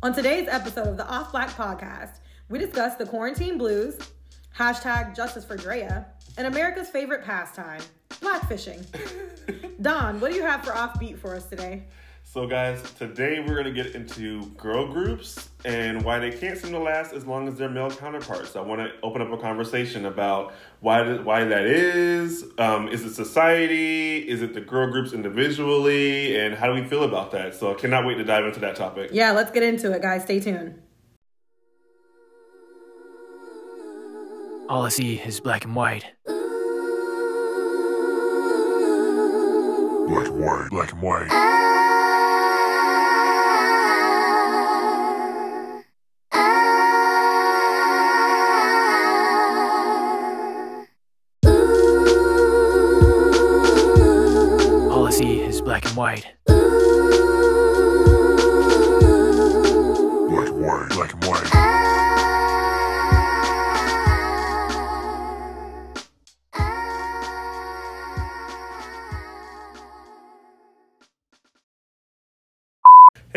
On today's episode of the Off Black podcast, we discuss the quarantine blues, hashtag justice for Drea, and America's favorite pastime, blackfishing. Don, what do you have for offbeat for us today? So, guys, today we're going to get into girl groups and why they can't seem to last as long as their male counterparts. I want to open up a conversation about why th- why that is. Um, is it society? Is it the girl groups individually? And how do we feel about that? So, I cannot wait to dive into that topic. Yeah, let's get into it, guys. Stay tuned. All I see is black and white. Black and white, black and white.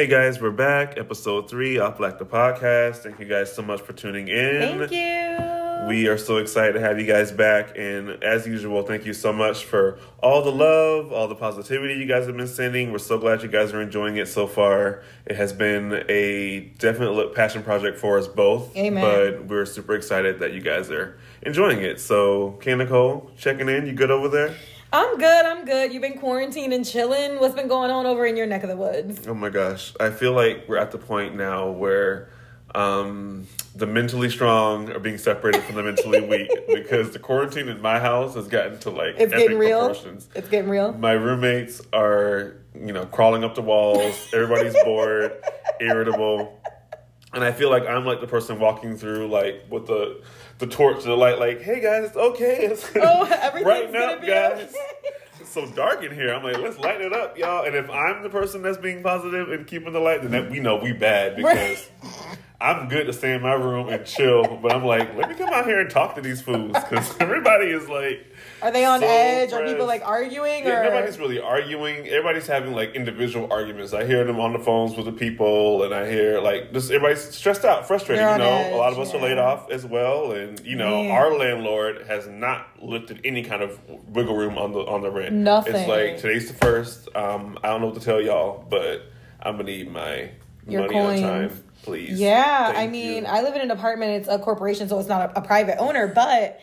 Hey guys, we're back. Episode three, Off Black the podcast. Thank you guys so much for tuning in. Thank you. We are so excited to have you guys back. And as usual, thank you so much for all the love, all the positivity you guys have been sending. We're so glad you guys are enjoying it so far. It has been a definite passion project for us both. Amen. But we're super excited that you guys are enjoying it. So, Kay Nicole, checking in. You good over there? I'm good. I'm good. You've been quarantined and chilling. What's been going on over in your neck of the woods? Oh my gosh. I feel like we're at the point now where um, the mentally strong are being separated from the mentally weak because the quarantine in my house has gotten to like It's epic getting real. proportions. It's getting real. My roommates are, you know, crawling up the walls. Everybody's bored, irritable. And I feel like I'm like the person walking through like with the the torch and the light, like, hey guys, it's okay. It's Oh, everything's brighten up, guys. okay. It's so dark in here. I'm like, let's light it up, y'all. And if I'm the person that's being positive and keeping the light, then that, we know we bad because I'm good to stay in my room and chill. But I'm like, let me come out here and talk to these fools because everybody is like, Are they on So edge? Are people like arguing? yeah, or nobody's really arguing. Everybody's having like individual arguments. I hear them on the phones with the people, and I hear like just everybody's stressed out, frustrated. You know, edge, a lot of us are laid off as well, and you know, Man. our landlord has not lifted any kind of wiggle room on the on the rent. Nothing. It's like today's the first. Um, I don't know what to tell y'all, but I'm gonna need my Your money coins. on time, please. Yeah, Thank I mean, you. I live in an apartment. It's a corporation, so it's not a, a private owner. But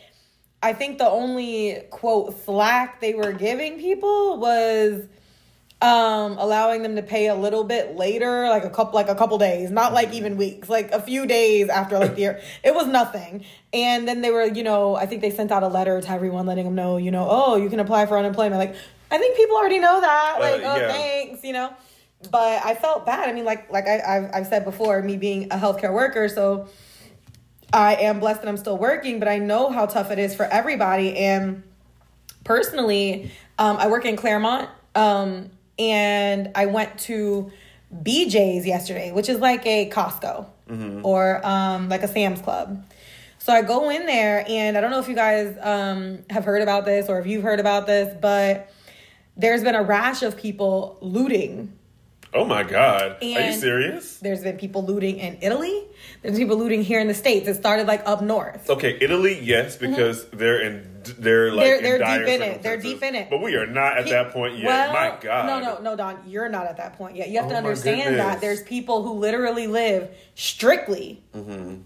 I think the only quote slack they were giving people was um allowing them to pay a little bit later like a couple like a couple days not like even weeks like a few days after like the year. It was nothing. And then they were you know i think they sent out a letter to everyone letting them know you know oh you can apply for unemployment. Like i think people already know that Uh, like oh yeah. thanks you know? But i felt bad. I mean like like I, I've, I've said before me being a healthcare worker so i am blessed that i'm still working but i know how tough it is for everybody and personally, um, I work in Claremont, um, and I went to BJ's yesterday, which is like a Costco or um, like a Sam's Club. So I go in there, and I don't know if you guys um, have heard about this or if you've heard about this, but there's been a rash of people looting oh my god, are you serious? there's been people looting in Italy. There's people looting here in the states. It started like up north. Okay, Italy, yes, because mm-hmm. they're in they're like Mm-hmm. They're- they're deep in it. They're deep in it. But we are not at that point yet. Well, My God. No, no, no, Don, you're not at that point yet. You have Oh to understand that there's people who literally live strictly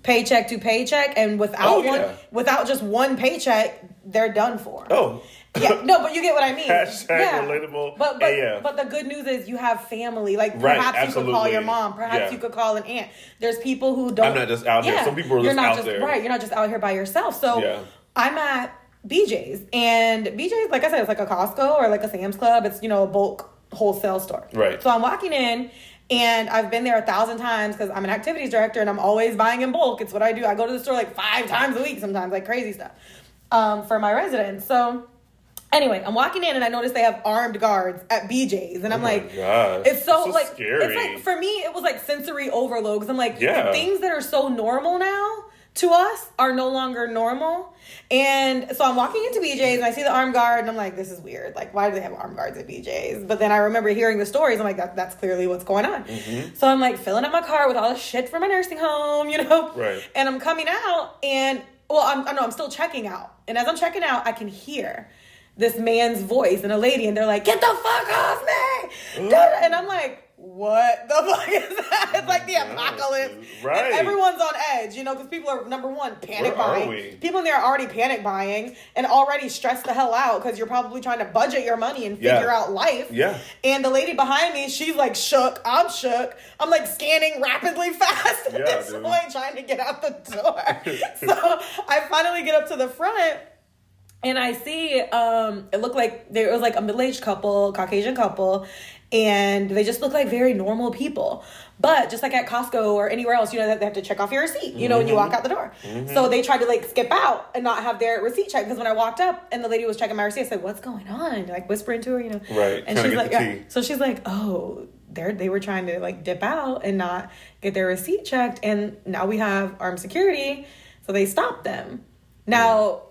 paycheck to paycheck, and without Mm-hmm. Oh, one, yeah. without just one paycheck, they're done for. Oh. Yeah, no, but you get what I mean. Hashtag relatable But but, AF. but the good news is you have family. Like Right, perhaps you could call your mom. Perhaps Yeah. you could call an aunt. There's people who don't. I'm not just out here. Some people are you're just not out just there. right. You're not just out here by yourself. So Yeah. I'm at BJ's, and BJ's, like I said, it's like a Costco or like a Sam's Club. It's you know a bulk wholesale store. Right. So I'm walking in. And I've been there a thousand times because I'm an activities director and I'm always buying in bulk. It's what I do. I go to the store like five times a week sometimes, like crazy stuff, um, for my residents. So Anyway, I'm walking in and I notice they have armed guards at BJ's, and I'm Oh like, gosh. it's so, So like, scary. it's like for me, it was like sensory overload because I'm like, Yeah. the things that are so normal now to us are no longer normal. And so I'm walking into BJ's and I see the arm guard and I'm like, this is weird. Like, why do they have arm guards at BJ's? But then I remember hearing the stories. I'm like, that, that's clearly what's going on. Mm-hmm. So I'm like filling up my car with all the shit from my nursing home, you know? Right. And I'm coming out and, well, I'm, I know I'm still checking out. And as I'm checking out, I can hear this man's voice and a lady and they're like, get the fuck off me. Mm. Da-da. And I'm like, what the fuck is that? It's like the apocalypse. And Right. everyone's on edge, you know, because people are number one panic Where buying. People in there are already panic buying and already stressed the hell out because you're probably trying to budget your money and Yeah. figure out life. Yeah. And the lady behind me, she's like shook. I'm shook. I'm like scanning rapidly fast at Yeah, this dude. point, trying to get out the door. so I finally get up to the front and I see um it looked like there was like a middle-aged couple, Caucasian couple, and they just look like very normal people. But just like at Costco or anywhere else, you know that they have to check off your receipt, you know, when you walk out the door. So they tried to like skip out and not have their receipt checked because when I walked up and the lady was checking my receipt, I said, "What's going on?" Like whispering to her, you know. Right, And she's like, yeah. So she's like, "Oh, they they were trying to like dip out and not get their receipt checked, and now we have armed security, so they stopped them." Now,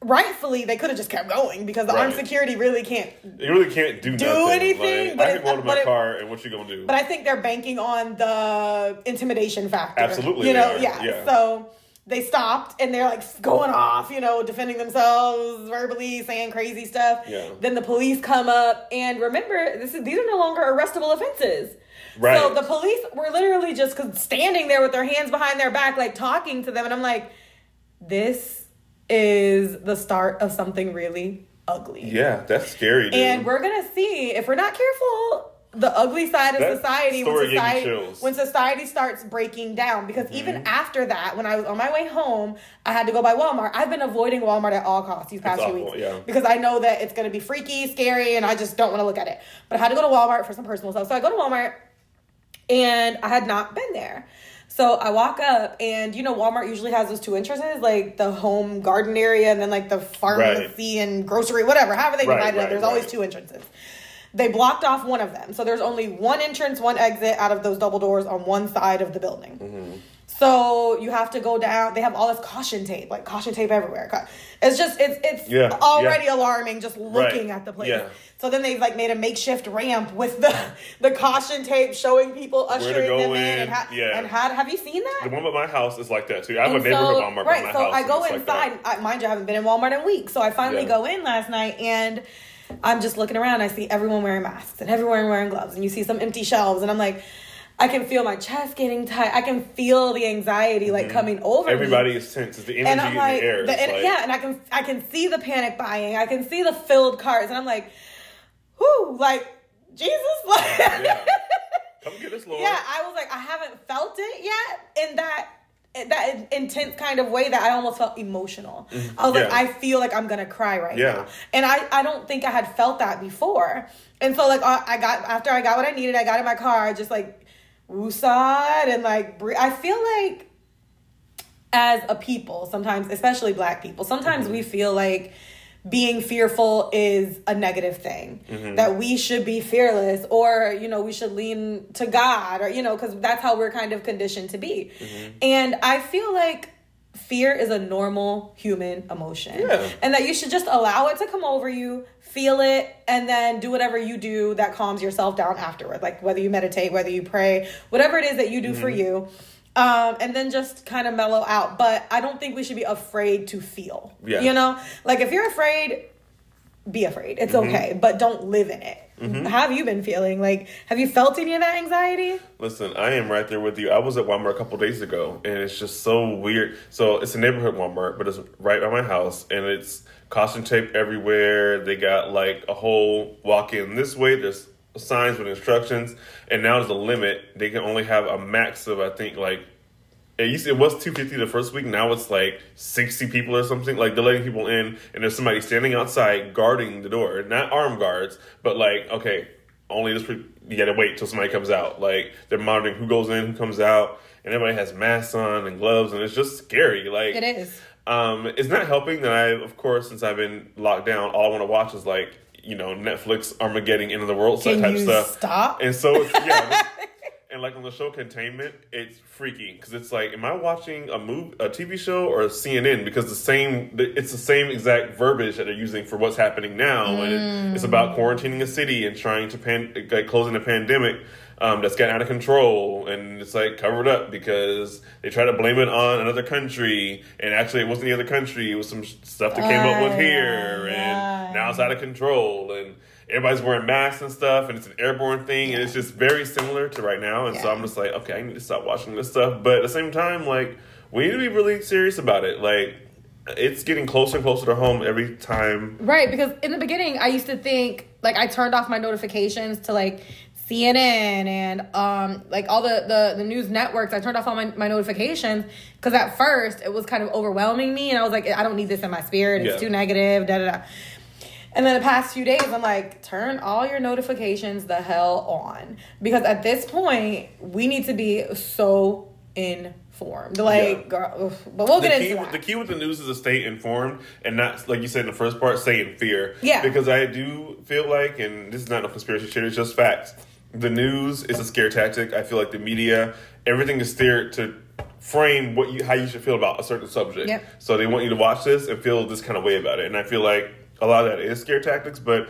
rightfully, they could have just kept going because the armed security really can't. You really can't do, Do nothing. anything, Like, but I can go to my it- car and what you gonna do? But I think they're banking on the intimidation factor. Absolutely you know, yeah. yeah. So they stopped and they're like going off, you know, defending themselves verbally, saying crazy stuff. Yeah. Then the police come up and remember, this is these are no longer arrestable offenses. Right. So the police were literally just standing there with their hands behind their back, like talking to them, and I'm like, this is the start of something really ugly. yeah, that's scary, dude. And we're gonna see if we're not careful the ugly side of That society when story gave me society chills. when society starts breaking down. Because even Mm-hmm. after that, when I was on my way home, I had to go by Walmart. I've been avoiding Walmart at all costs these past It's few awful, weeks yeah. because I know that it's gonna be freaky, scary, and I just don't want to look at it. But I had to go to Walmart for some personal stuff, so I go to Walmart, and I had not been there. So I walk up, and you know, Walmart usually has those two entrances, like the home garden area, and then like the pharmacy and grocery, whatever. However they Right, divide it right, there's always two entrances. They blocked off one of them, so there's only one entrance, one exit out of those double doors on one side of the building. Mm-hmm. So you have to go down. They have all this caution tape, like caution tape everywhere. It's just it's it's Yeah, already yeah. alarming just looking Right, at the place. yeah. So then they've like made a makeshift ramp with the the caution tape showing people ushering them in, in, and, ha- yeah. and had have you seen that? the one by my house is like that too. I have And a neighborhood so- Walmart right, by my so house. I go it's like inside. I, mind you, I haven't been in Walmart in weeks. So I finally go in last night and I'm just looking around. I see everyone wearing masks and everyone wearing gloves, and you see some empty shelves, and I'm like, I can feel my chest getting tight. I can feel the anxiety like coming over me. Mm-hmm. Everybody is tense. It's the energy in like, the air. the- and- like- yeah, and I can I can see the panic buying. I can see the filled carts, and I'm like, whoo, like Jesus, like yeah. Come get us, Lord. yeah, I was like, I haven't felt it yet in that that intense kind of way that I almost felt emotional. I was like, Mm-hmm. I feel like I'm gonna cry right Yeah. now, and I I don't think I had felt that before. And so like I I got after I got what I needed, I got in my car, I just like woosad and like I feel like as a people sometimes especially black people sometimes Mm-hmm. we feel like being fearful is a negative thing Mm-hmm. that we should be fearless or you know we should lean to god or you know because that's how we're kind of conditioned to be Mm-hmm. and i feel like fear is a normal human emotion Yeah. and that you should just allow it to come over you feel it and then do whatever you do that calms yourself down afterward like whether you meditate whether you pray whatever it is that you do Mm-hmm. for you um, and then just kind of mellow out but i don't think we should be afraid to feel Yeah. you know like if you're afraid be afraid it's Mm-hmm. okay but don't live in it Mm-hmm. how have you been feeling like have you felt any of that anxiety Listen, I am right there with you. I was at Walmart a couple days ago, and it's just so weird. So it's a neighborhood Walmart, but it's right by my house, and it's caution tape everywhere. They got like a whole walk in this way. There's signs with instructions, and now there's a limit. They can only have a max of I think like it used to, it was 250 the first week. Now it's like 60 people or something. Like they're letting people in, and there's somebody standing outside guarding the door. Not armed guards, but like okay, only this. pe- You gotta wait till somebody comes out. Like they're monitoring who goes in, who comes out, and everybody has masks on and gloves, and it's just scary. Like it is um, it's not helping that I, of course, since I've been locked down, all I want to watch is like you know Netflix Armageddon End of the World Can type you stuff. stop? And so it's yeah. and and like on the show Containment, it's freaky because it's like, am I watching a move, a TV show, or CNN? Because the same, it's the same exact verbiage that they're using for what's happening now, and it, it's about quarantining a city and trying to pan, like closing a pandemic. Um, that's getting out of control and it's like covered up because they try to blame it on another country and actually it wasn't the other country it was some stuff that came up with Oh, here yeah. and now it's out of control and everybody's wearing masks and stuff and it's an airborne thing and it's just very similar to right now and so i'm just like okay i need to stop watching this stuff but at the same time like we need to be really serious about it like it's getting closer and closer to home every time Right, because in the beginning, I used to think like I turned off my notifications to like CNN and um like all the the, the news networks. I turned off all my, my notifications because at first it was kind of overwhelming me, and I was like, I don't need this in my spirit. It's Yeah. too negative. Da da da. And then the past few days, I'm like, turn all your notifications the hell on because at this point we need to be so informed. Like, Yeah. girl, but we'll the get key, into that. the key with the news is to stay informed and not, like you said in the first part, stay in fear. Yeah. Because I do feel like, and this is not a conspiracy shit, it's just facts. The news is a scare tactic. I feel like the media, everything is steered to frame what you how you should feel about a certain subject. Yep. So they want you to watch this and feel this kind of way about it. And I feel like a lot of that is scare tactics, but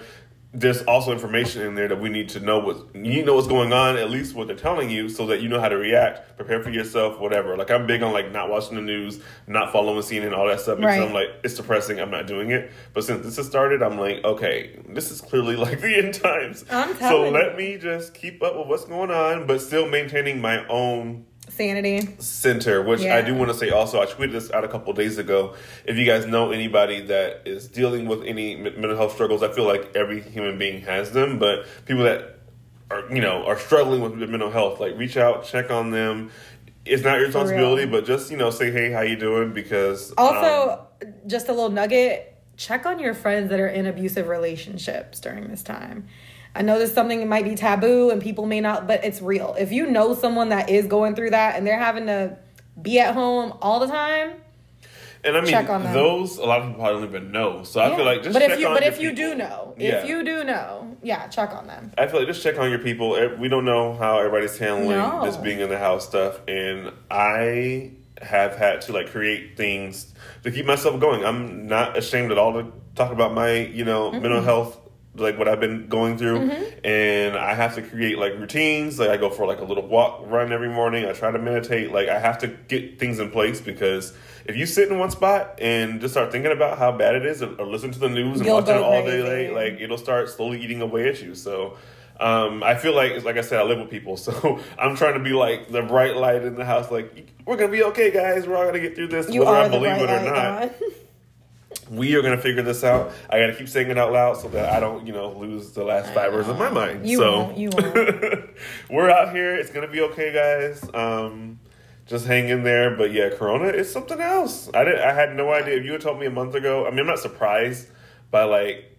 there's also information in there that we need to know what you know what's going on, at least what they're telling you, so that you know how to react, prepare for yourself, whatever. Like I'm big on like not watching the news, not following CNN, and all that stuff because Right. I'm like it's depressing. I'm not doing it. But since this has started, I'm like, okay, this is clearly like the end times. I'm so let me just keep up with what's going on, but still maintaining my own Sanity. center, which Yeah. I do want to say also. I tweeted this out a couple days ago. If you guys know anybody that is dealing with any mental health struggles, I feel like every human being has them, but people that are you know are struggling with mental health, like reach out, check on them. It's not your responsibility, but just you know say hey, how you doing? Because Also, um, just a little nugget check on your friends that are in abusive relationships during this time. I know this is something that might be taboo and people may not, but it's real. If you know someone that is going through that and they're having to be at home all the time, and I mean check on them. those a lot of people probably don't even know. So I feel like just but check if you but if you do people. know, Yeah. if you do know, yeah, check on them. I feel like just check on your people. Eh, We don't know how everybody's handling No. this being in the house stuff, and I have had to like create things to keep myself going. I'm not ashamed at all to talk about my, you know, mental health, like what I've been going through, and I have to create like routines. Like I go for like a little walk, run every morning. I try to meditate. Like I have to get things in place because if you sit in one spot and just start thinking about how bad it is, or, or listen to the news and You'll watching it all day, crazy. like, it'll start slowly eating away at you. So um, I feel like, like I said, I live with people, so I'm trying to be like the bright light in the house. Like we're gonna be okay, guys. We're all gonna get through this, You whether I believe it or light, not. We are gonna figure this out. I gotta keep saying it out loud so that I don't, you know, lose the last fibers of my mind. You so won't, you won't. we're out here. It's gonna be okay, guys. Um, just hang in there. But yeah, Corona is something else. I didn't. I had no idea. If you had told me a month ago, I mean, I'm not surprised by like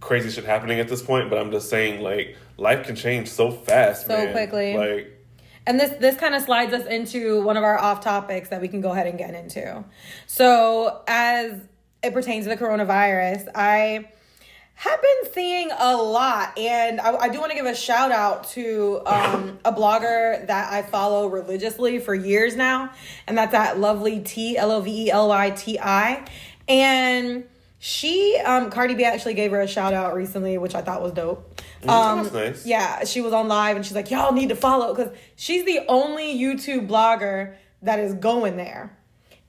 crazy shit happening at this point. But I'm just saying, like, life can change so fast, So man. quickly. Like, And this this kind of slides us into one of our off topics that we can go ahead and get into. So, as it pertains to the coronavirus, I have been seeing a lot, and I, I do want to give a shout out to um, a blogger that I follow religiously for years now, and that's at Lovely T L O V E L Y T I, and she um Cardi B actually gave her a shout out recently, which I thought was dope. Um, that's nice. Yeah, she was on live and she's like, y'all need to follow because she's the only YouTube blogger that is going there.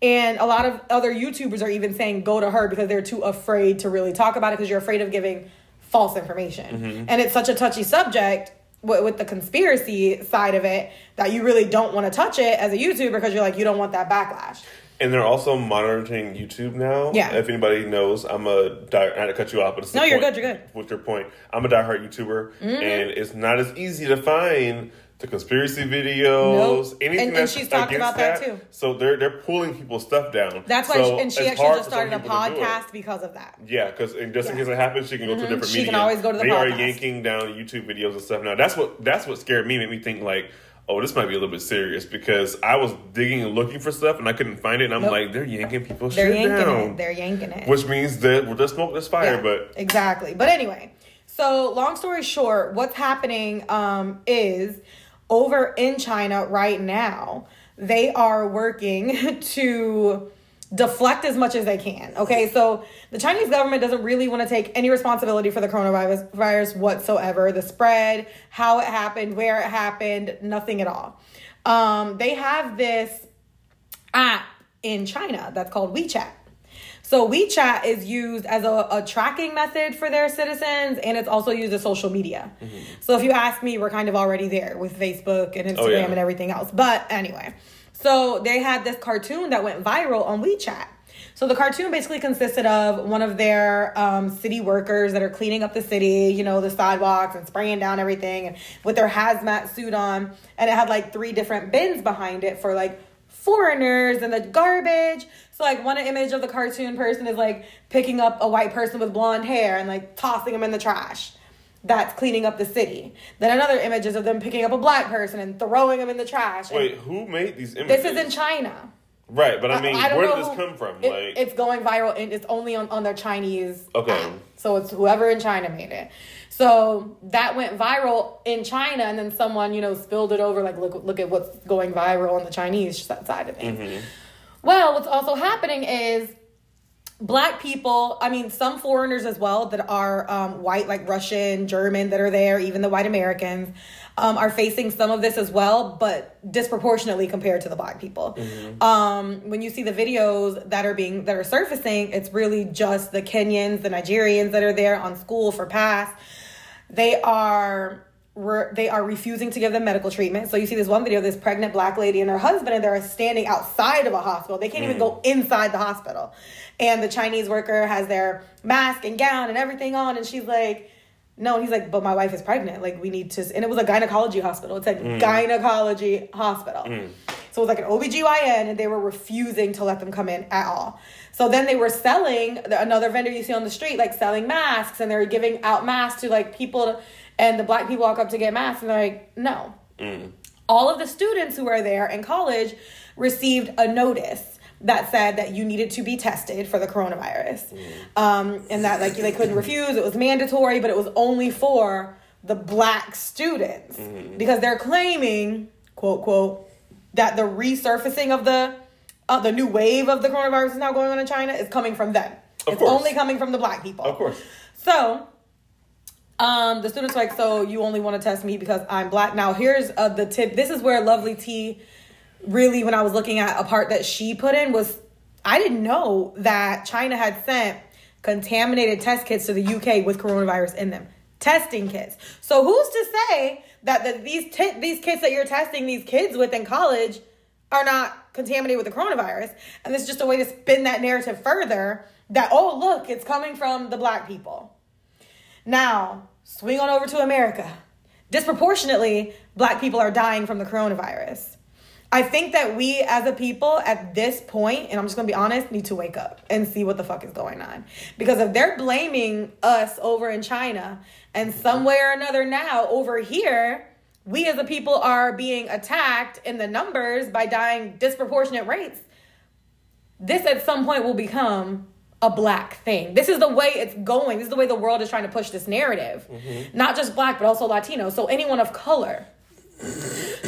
And a lot of other YouTubers are even saying go to her because they're too afraid to really talk about it because you're afraid of giving false information. Mm-hmm. And it's such a touchy subject with, with the conspiracy side of it that you really don't want to touch it as a YouTuber because you're like, you don't want that backlash. and they're also monitoring YouTube now. Yeah. If anybody knows, I'm a die. I had to cut you off, but it's the No, you're point- good, you're good. With your point, I'm a diehard YouTuber, Mm-hmm. and it's not as easy to find the conspiracy videos, Nope. anything And- and she's talked against about that too. So they're they're pulling people's stuff down. That's why, So she, and she actually just started a people to do it. podcast because of that. Yeah, because just in Yeah. Mm-hmm. case it happens, she can go to a different She can always go to the They are yanking down YouTube videos and stuff now. That's what that's what scared me. Made me think like, oh, this might be a little bit serious because I was digging and looking for stuff and I couldn't find it. And I'm Nope. like, they're yanking people's They're shit yanking down, it. They're yanking it. which means that well, there's smoke, there's fire. Yeah, But exactly. But anyway, so long story short, what's happening um, is over in China right now, they are working to deflect as much as they can. Okay, so the Chinese government doesn't really want to take any responsibility for the coronavirus virus whatsoever. The spread, how it happened, where it happened, nothing at all. Um, they have this app in China that's called WeChat. So WeChat is used as a, a tracking method for their citizens, and it's also used as social media. So if you ask me, we're kind of already there with Facebook and Instagram Oh, yeah. and everything else. But anyway, so they had this cartoon that went viral on WeChat. So the cartoon basically consisted of one of their um, city workers that are cleaning up the city, you know, the sidewalks and spraying down everything, and with their hazmat suit on, and it had like three different bins behind it for like foreigners and the garbage. So like one image of the cartoon person is like picking up a white person with blonde hair and like tossing them in the trash. That's cleaning up the city. Then another image is of them picking up a black person and throwing them in the trash. And Wait, who made these images? this is in China. Right, but I mean, don't where did this who- come from? it- like, it's going viral and it's only on, on their Chinese. Okay. app. So it's whoever in China made it. So that went viral in China, and then someone you know spilled it over. Like, look, look at what's going viral on the Chinese side of things. Mm-hmm. Well, what's also happening is black people i mean some foreigners as well that are um, white like russian german that are there even the white americans um, are facing some of this as well but disproportionately compared to the black people. Um, when you see the videos that are being that are surfacing it's really just the kenyans the nigerians that are there on school for pass. They are re- they are refusing to give them medical treatment. So you see this one video, this pregnant black lady and her husband, and they're standing outside of a hospital. They can't even go mm. inside the hospital. And the Chinese worker has their mask and gown and everything on, and she's like, no, and he's like, but my wife is pregnant. Like, we need to, and it was a gynecology hospital. It's a mm. gynecology hospital. Mm. So it was like an OBGYN, and they were refusing to let them come in at all. So then they were selling, another vendor you see on the street, like selling masks, and they were giving out masks to like people, to, and the black people walk up to get masks, and they're like, no. All of the students who are there in college received a notice that said that you needed to be tested for the coronavirus. Um, and that like they couldn't refuse, it was mandatory, but it was only for the black students because they're claiming, quote, quote, that the resurfacing of the uh, the new wave of the coronavirus is now going on in China is coming from them. Of it's course. only coming from the black people. of course. So, um, the students like, so you only want to test me because I'm black. Now, here's uh, the tip. This is where Lovely T really, when I was looking at a part that she put in, was I didn't know that China had sent contaminated test kits to the UK with coronavirus in them. Testing kits. So who's to say that the, these ti- these kits that you're testing these kids with in college are not contaminated with the coronavirus? And this is just a way to spin that narrative further. That oh look, it's coming from the black people. Now, swing on over to America. Disproportionately, black people are dying from the coronavirus. I think that we as a people at this point, and I'm just gonna be honest, need to wake up and see what the fuck is going on. Because if they're blaming us over in China and some way or another now over here, we as a people are being attacked in the numbers by dying disproportionate rates, this at some point will become a black thing. This is the way it's going. This is the way the world is trying to push this narrative. Mm-hmm. Not just black, but also Latino. So anyone of color.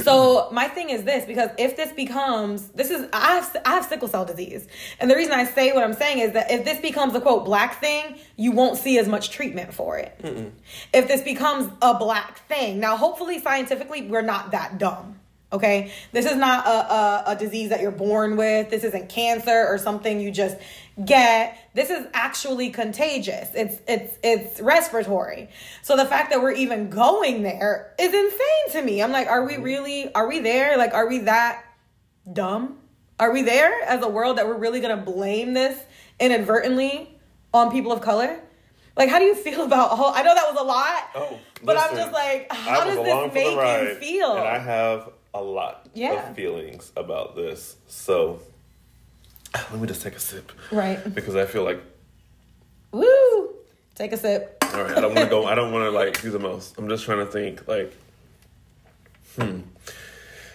So my thing is this because if this becomes this is I have I have sickle cell disease. And the reason I say what I'm saying is that if this becomes a quote black thing, you won't see as much treatment for it. If this becomes a black thing. Now hopefully scientifically we're not that dumb. Okay? This is not a, a, a disease that you're born with. This isn't cancer or something you just get. This is actually contagious. It's it's it's respiratory. So the fact that we're even going there is insane to me. I'm like, are we mm-hmm. really are we there? Like are we that dumb? Are we there as a world that we're really gonna blame this inadvertently on people of color? Like, how do you feel about? Oh, I know that was a lot, Oh, but I'm just like, how does this make you feel? And I have a lot Yeah. of feelings about this. So let me just take a sip. Right. Because I feel like Woo! Take a sip. all right, I don't want to go. I don't want to like do the most. I'm just trying to think. Like, hmm,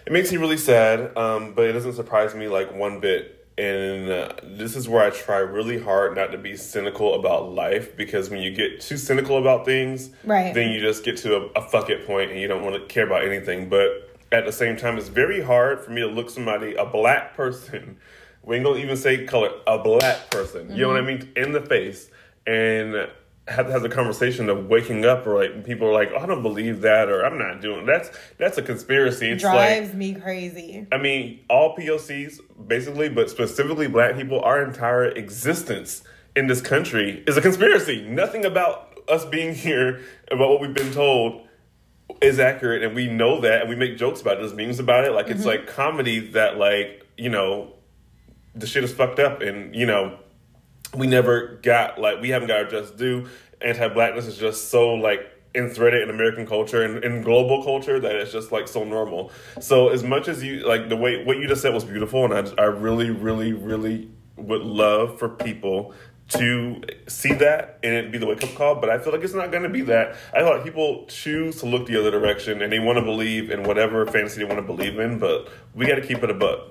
it makes me really sad, um, but it doesn't surprise me like one bit. And uh, this is where I try really hard not to be cynical about life because when you get too cynical about things, Right. then you just get to a, a fuck it point and you don't want to care about anything. But at the same time, it's very hard for me to look somebody, a black person, we ain't gonna even say color, a black person, you know what I mm-hmm. mean, in the face and have to have the conversation of waking up or like people are like, oh, I don't believe that or I'm not doing that's that's a conspiracy. It's like Drives me crazy. I mean, all POCs basically, but specifically black people, our entire existence in this country is a conspiracy. Nothing about us being here, about what we've been told, is accurate, and we know that, and we make jokes about it. There's memes about it. Like it's mm-hmm. like comedy that, like you know, the shit is fucked up, and you know, we never got like we haven't got our just due. Anti-blackness is just so like enthreaded in American culture and in global culture that it's just like so normal. So as much as you like the way what you just said was beautiful, and I I really really really would love for people to see that and it be the wake up call, but I feel like it's not going to be that. I feel like people choose to look the other direction and they want to believe in whatever fantasy they want to believe in, but we got to keep it a buck.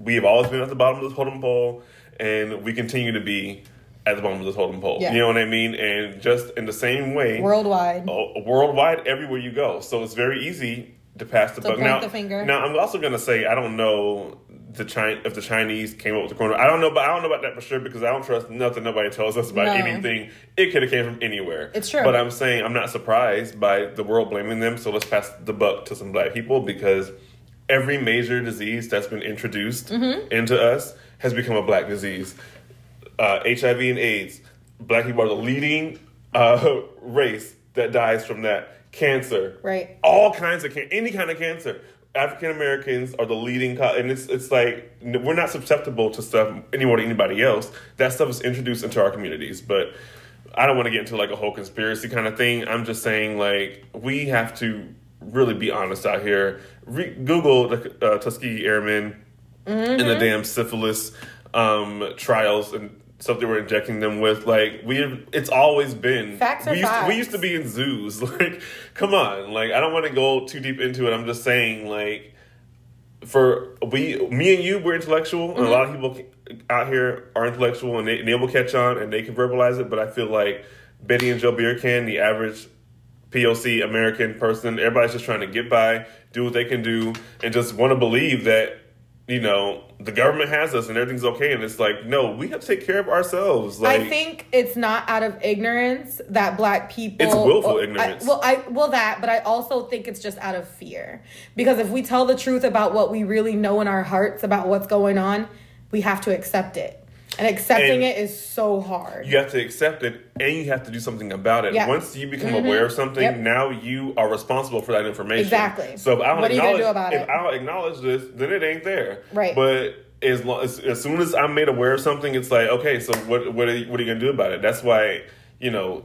We have always been at the bottom of this totem pole, and we continue to be at the bottom of the totem pole. Yeah. You know what I mean? And just in the same way, Worldwide. Oh, worldwide, everywhere you go. So it's very easy to pass the To buck. Now, the finger. now I'm also going to say I don't know the China if the Chinese came up with the corona. I don't know, but I don't know about that for sure because I don't trust nothing nobody tells us about No. anything. It could have came from anywhere. It's true. But I'm saying I'm not surprised by the world blaming them. So let's pass the buck to some black people because every major disease that's been introduced Mm-hmm. into us has become a black disease. Uh, HIV and AIDS. Black people are the leading uh, race that dies from that. Cancer, Right. All kinds of can- any kind of cancer. African Americans are the leading, co- and it's it's like we're not susceptible to stuff any more than anybody else. That stuff is introduced into our communities, but I don't want to get into like a whole conspiracy kind of thing. I'm just saying like we have to really be honest out here. Re- Google the uh, Tuskegee Airmen and the damn syphilis um, trials and stuff they were injecting them with. Like we, it's always been Facts are we used To, we used to be in zoos. Like, come on. Like, I don't want to go too deep into it. I'm just saying, like, for we, me and you, we're intellectual, and a lot of people out here are intellectual, and they, and they will catch on and they can verbalize it. But I feel like Betty and Joe Beer can, the average POC American person, everybody's just trying to get by, do what they can do, and just want to believe that you know the government has us and everything's okay. And it's like, no, we have to take care of ourselves. Like, I think it's not out of ignorance that black people. It's willful I- ignorance. well, I well that, but I also think it's just out of fear because if we tell the truth about what we really know in our hearts about what's going on, we have to accept it, and accepting And it is so hard. you have to accept it and you have to do something about it. Yeah. Once you become aware of something, Yep. now you are responsible for that information. Exactly. So if I don't What are you gonna acknowledge do about if it? I don't acknowledge this, then it ain't there. Right. But as, long, as as soon as I'm made aware of something, it's like okay, so what what are you, what are you gonna do about it? That's why you know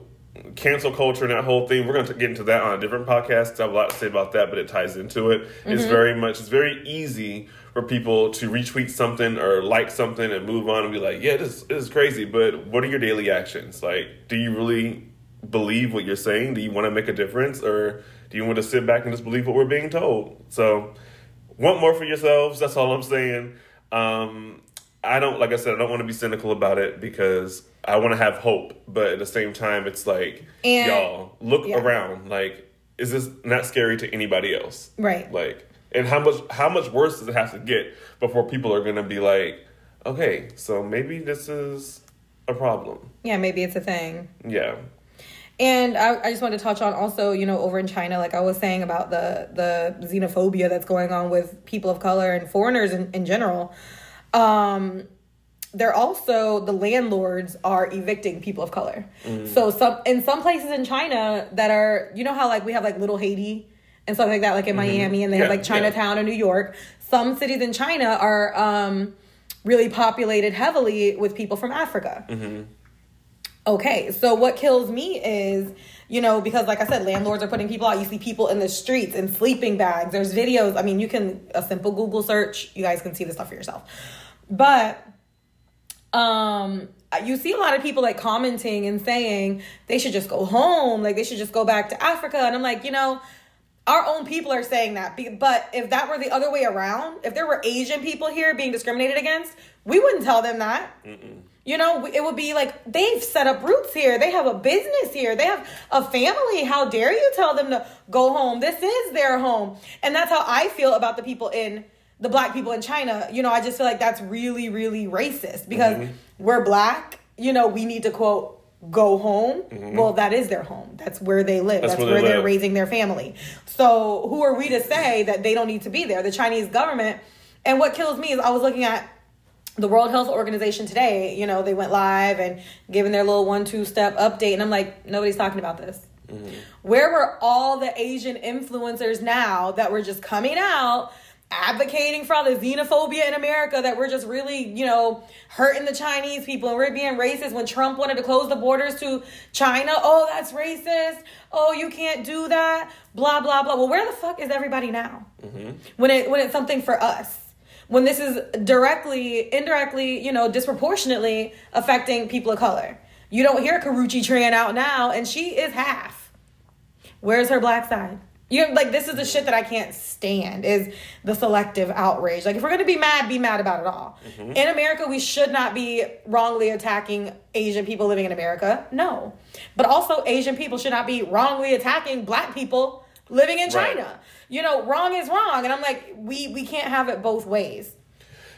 cancel culture and that whole thing. We're going to get into that on a different podcast. I have a lot to say about that, but it ties into it. It's Mm-hmm. very much. It's very easy for people to retweet something or like something and move on and be like, yeah, this, this is crazy. But what are your daily actions? Like, do you really believe what you're saying? Do you want to make a difference, or do you want to sit back and just believe what we're being told? So, want more for yourselves. That's all I'm saying. Um, I don't, like I said, I don't want to be cynical about it because I want to have hope, but at the same time, it's like, And- y'all look yeah. around. Like, is this not scary to anybody else? Right. Like, and how much how much worse does it have to get before people are gonna be like, okay, so maybe this is a problem. yeah, maybe it's a thing. Yeah. And I, I just wanted to touch on also, you know, over in China, like I was saying about the the xenophobia that's going on with people of color and foreigners in, in general. Um, they're also the landlords are evicting people of color. So some in some places in China that are, you know how like we have like Little Haiti and stuff like that, like in Miami, and they have like Chinatown in New York. Some cities in China are um, really populated heavily with people from Africa. Okay, so what kills me is, you know, because like I said, landlords are putting people out. You see people in the streets in sleeping bags. There's videos. I mean, you can a simple Google search. You guys can see the stuff for yourself. But um you see a lot of people like commenting and saying they should just go home, like they should just go back to Africa. And I'm like, you know, our own people are saying that. But if that were the other way around, if there were Asian people here being discriminated against, we wouldn't tell them that. You know, it would be like they've set up roots here. They have a business here. They have a family. How dare you tell them to go home? This is their home. And that's how I feel about the people in the black people in China. You know, I just feel like that's really, really racist because Mm-hmm. we're black. You know, we need to quote, go home. Well, that is their home. That's where they live. Mm-hmm. That's That's, where where, they they're live. raising their family. So who are we to say that they don't need to be there? The Chinese government. And what kills me is I was looking at the World Health Organization today, you know, they went live and giving their little one two step update. And I'm like, nobody's talking about this. Where were all the Asian influencers now that were just coming out advocating for all the xenophobia in America that we're just really, you know, hurting the Chinese people and we're being racist when Trump wanted to close the borders to China? Oh, that's racist. Oh, you can't do that. Blah blah blah. Well, where the fuck is everybody now? Mm-hmm. When it when it's something for us when this is directly, indirectly, you know, disproportionately affecting people of color. You don't hear Karrueche Tran out now, and she is half. Where's her black side? You like this is the shit that I can't stand is the selective outrage. Like if we're gonna be mad, be mad about it all. Mm-hmm. In America, we should not be wrongly attacking Asian people living in America. No, but also Asian people should not be wrongly attacking Black people living in Right. China. You know, wrong is wrong, and I'm like, we we can't have it both ways.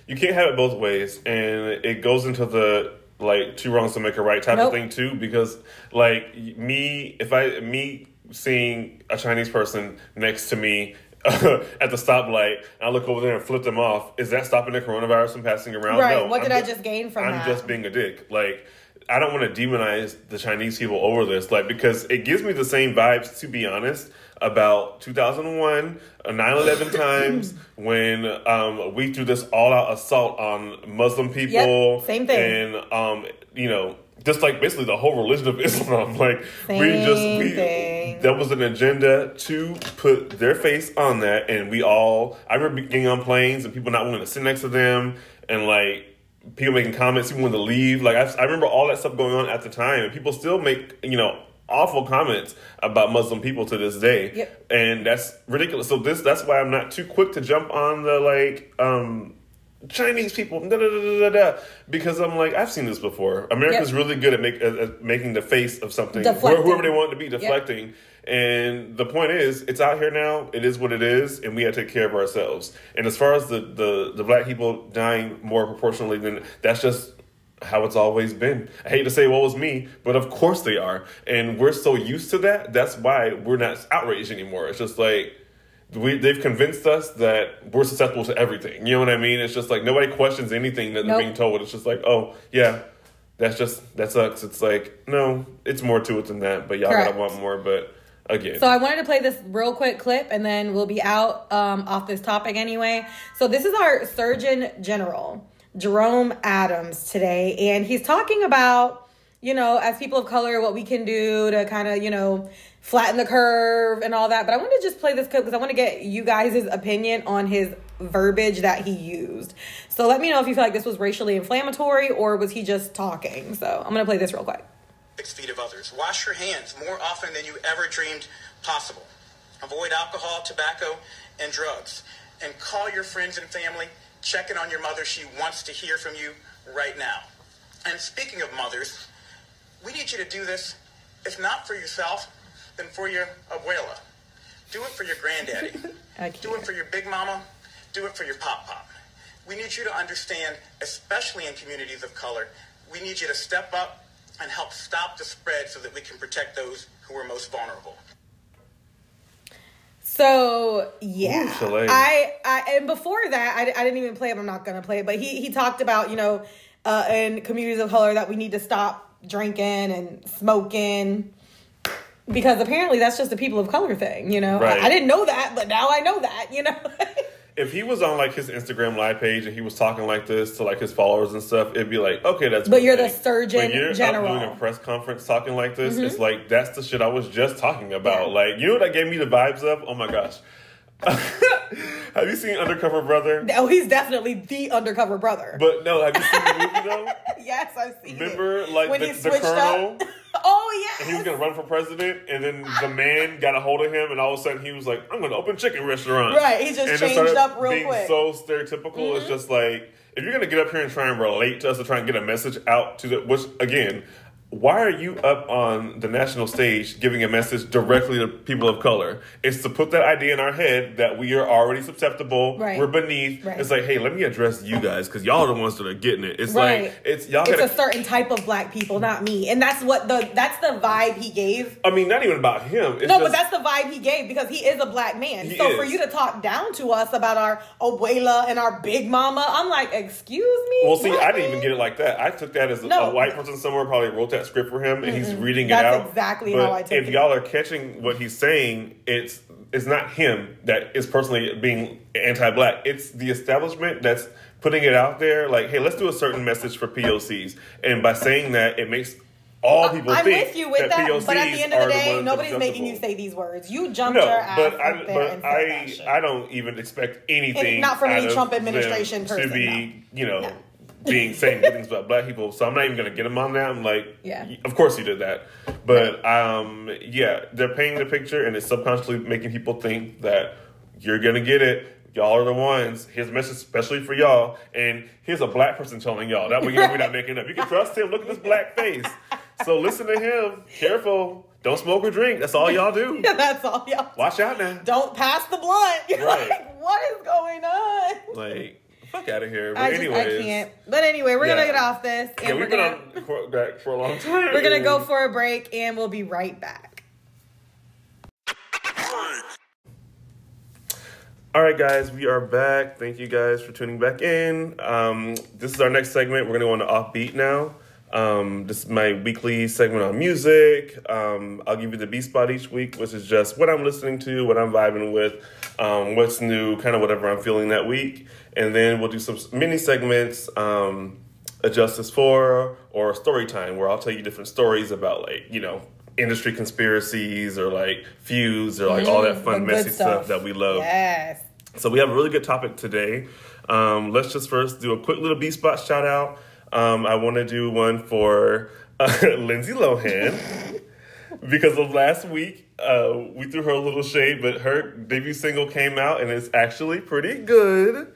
You can't have it both ways, and it goes into the like two wrongs to make a right type Nope. of thing too. Because like me, if I me seeing a Chinese person next to me at the stoplight, and I look over there and flip them off. Is that stopping the coronavirus from passing around? Right. No, What I'm did I just gain from it? I'm that? just being a dick. Like. I don't want to demonize the Chinese people over this, like because it gives me the same vibes, to be honest, about 2001, uh, 9/11 times when um, we threw this all-out assault on Muslim people. Yep, same thing. And um, you know, just like basically the whole religion of Islam, like we just we thing. that was an agenda to put their face on that, and we all. I remember getting on planes and people not wanting to sit next to them, and like people making comments, people wanting to leave. Like I, I remember all that stuff going on at the time, and people still make you know awful comments about Muslim people to this day, Yep. and that's ridiculous. So this that's why I'm not too quick to jump on the like. um Chinese people, da, da, da, da, da, da, because I'm like I've seen this before. America's Yep. really good at, make, at, at making the face of something, Deflecting. whoever they want to be, deflecting. And the point is, it's out here now. It is what it is, and we got to take care of ourselves. And as far as the the, the black people dying more proportionally, then that's just how it's always been. I hate to say, "Well, it was me," but of course they are, and we're so used to that. That's why we're not outraged anymore. It's just like we they've convinced us that we're susceptible to everything. You know what I mean? It's just like nobody questions anything that Nope. they're being told. It's just like, oh yeah, that's just that sucks. It's like no, it's more to it than that. But y'all Correct. gotta want more. But again, So I wanted to play this real quick clip and then we'll be out um, off this topic anyway. So this is our Surgeon General, Jerome Adams, today. And he's talking about, you know, as people of color, what we can do to kind of, you know, flatten the curve and all that. But I want to just play this clip because I want to get you guys' opinion on his verbiage that he used. So let me know if you feel like this was racially inflammatory or was he just talking. So I'm going to play this real quick. six feet of others. Wash your hands more often than you ever dreamed possible. Avoid alcohol, tobacco, and drugs. And call your friends and family. Check in on your mother. She wants to hear from you right now. And speaking of mothers, we need you to do this, if not for yourself, then for your abuela. Do it for your granddaddy. Do it for your big mama. Do it for your pop pop. We need you to understand, especially in communities of color, we need you to step up and help stop the spread so that we can protect those who are most vulnerable. So yeah, Ooh, I, I and before that, I, I didn't even play it. I'm not gonna play it, but he he talked about you know, uh, in communities of color that we need to stop drinking and smoking because apparently that's just a people of color thing. You know, Right. I, I didn't know that, but now I know that. You know, if he was on like his Instagram live page and he was talking like this to like his followers and stuff, it'd be like, okay, that's. But you're the. Surgeon When you're General. Mm-hmm. up doing a press conference talking like this, it's like that's the shit I was just talking about. Yeah. Like, you know what that gave me the vibes of? Oh my gosh. have you seen Undercover Brother? oh, he's definitely the undercover brother. But no, have you seen the movie though? yes, I've seen Remember, it. like when the, he the switched colonel, up. Oh yeah. he was gonna run for president, and then the man got a hold of him, and all of a sudden he was like, "I'm gonna open chicken restaurant." Right, he just and changed up real quick. Mm-hmm. So stereotypical. It's just like if you're gonna get up here and try and relate to us, to try and get a message out to the which again. Why are you up on the national stage giving a message directly to people of color? It's to put that idea in our head that we are already susceptible, Right. we're beneath. Right. It's like, hey, let me address you guys because y'all are the ones that are getting it. It's Right. like it's y'all It's gotta a certain type of black people, not me. And that's what the that's the vibe he gave. I mean, not even about him. It's No, just, but that's the vibe he gave because he is a black man. He so for you to talk down to us about our abuela and our big mama, I'm like, excuse me. Well, see, I didn't even get it like that. I took that as a- No. a white person somewhere probably wrote that script for him, and he's reading it That's out. exactly but how I took if it. y'all are catching what he's saying, it's it's not him that is personally being anti-black. It's the establishment that's putting it out there. Like, hey, let's do a certain message for POCs, and by saying that, it makes all people I'm think with you with that, that, POCs but at the end of the day, ones nobody's making you say these words. You jumped No, your ass but I, there but and said that I. I don't even expect anything. Not from any Trump administration to person, be, you know, No. Being saying good things about black people. So I'm not even gonna get him on that. I'm like, Yeah. of course you did that, but um, yeah, they're painting the picture and it's subconsciously making people think that you're gonna get it. Y'all are the ones. His message especially for y'all. And here's a black person telling y'all. That way you know we're not making up. You can trust him. Look at this black face. So listen to him. Careful. Don't smoke or drink. That's all y'all do. that's all y'all. Watch out now. Don't pass the blunt. You're Right. like, what is going on? Like, fuck out of here. But I just anyways, I can't. But anyway, we're Yeah. gonna get off this and Yeah, we're we've been gonna on back for a long time. we're gonna go for a break and we'll be right back. All right, guys, we are back. Thank you guys for tuning back in. Um, this is our next segment. We're going to go on to Offbeat now. Um, this is my weekly segment on music. Um, I'll give you the B spot each week, which is just what I'm listening to, what I'm vibing with, um, what's new, kind of whatever I'm feeling that week. And then we'll do some mini segments, um, a Justice for or story time, where I'll tell you different stories about, like, you know, industry conspiracies or like feuds or like all that fun, Mm, The messy stuff that we love. Yes. So we have a really good topic today. Um, let's just first do a quick little B spot shout out. Um, I want to do one for uh, Lindsay Lohan because of last week. Uh, we threw her a little shade, but her debut single came out and it's actually pretty good.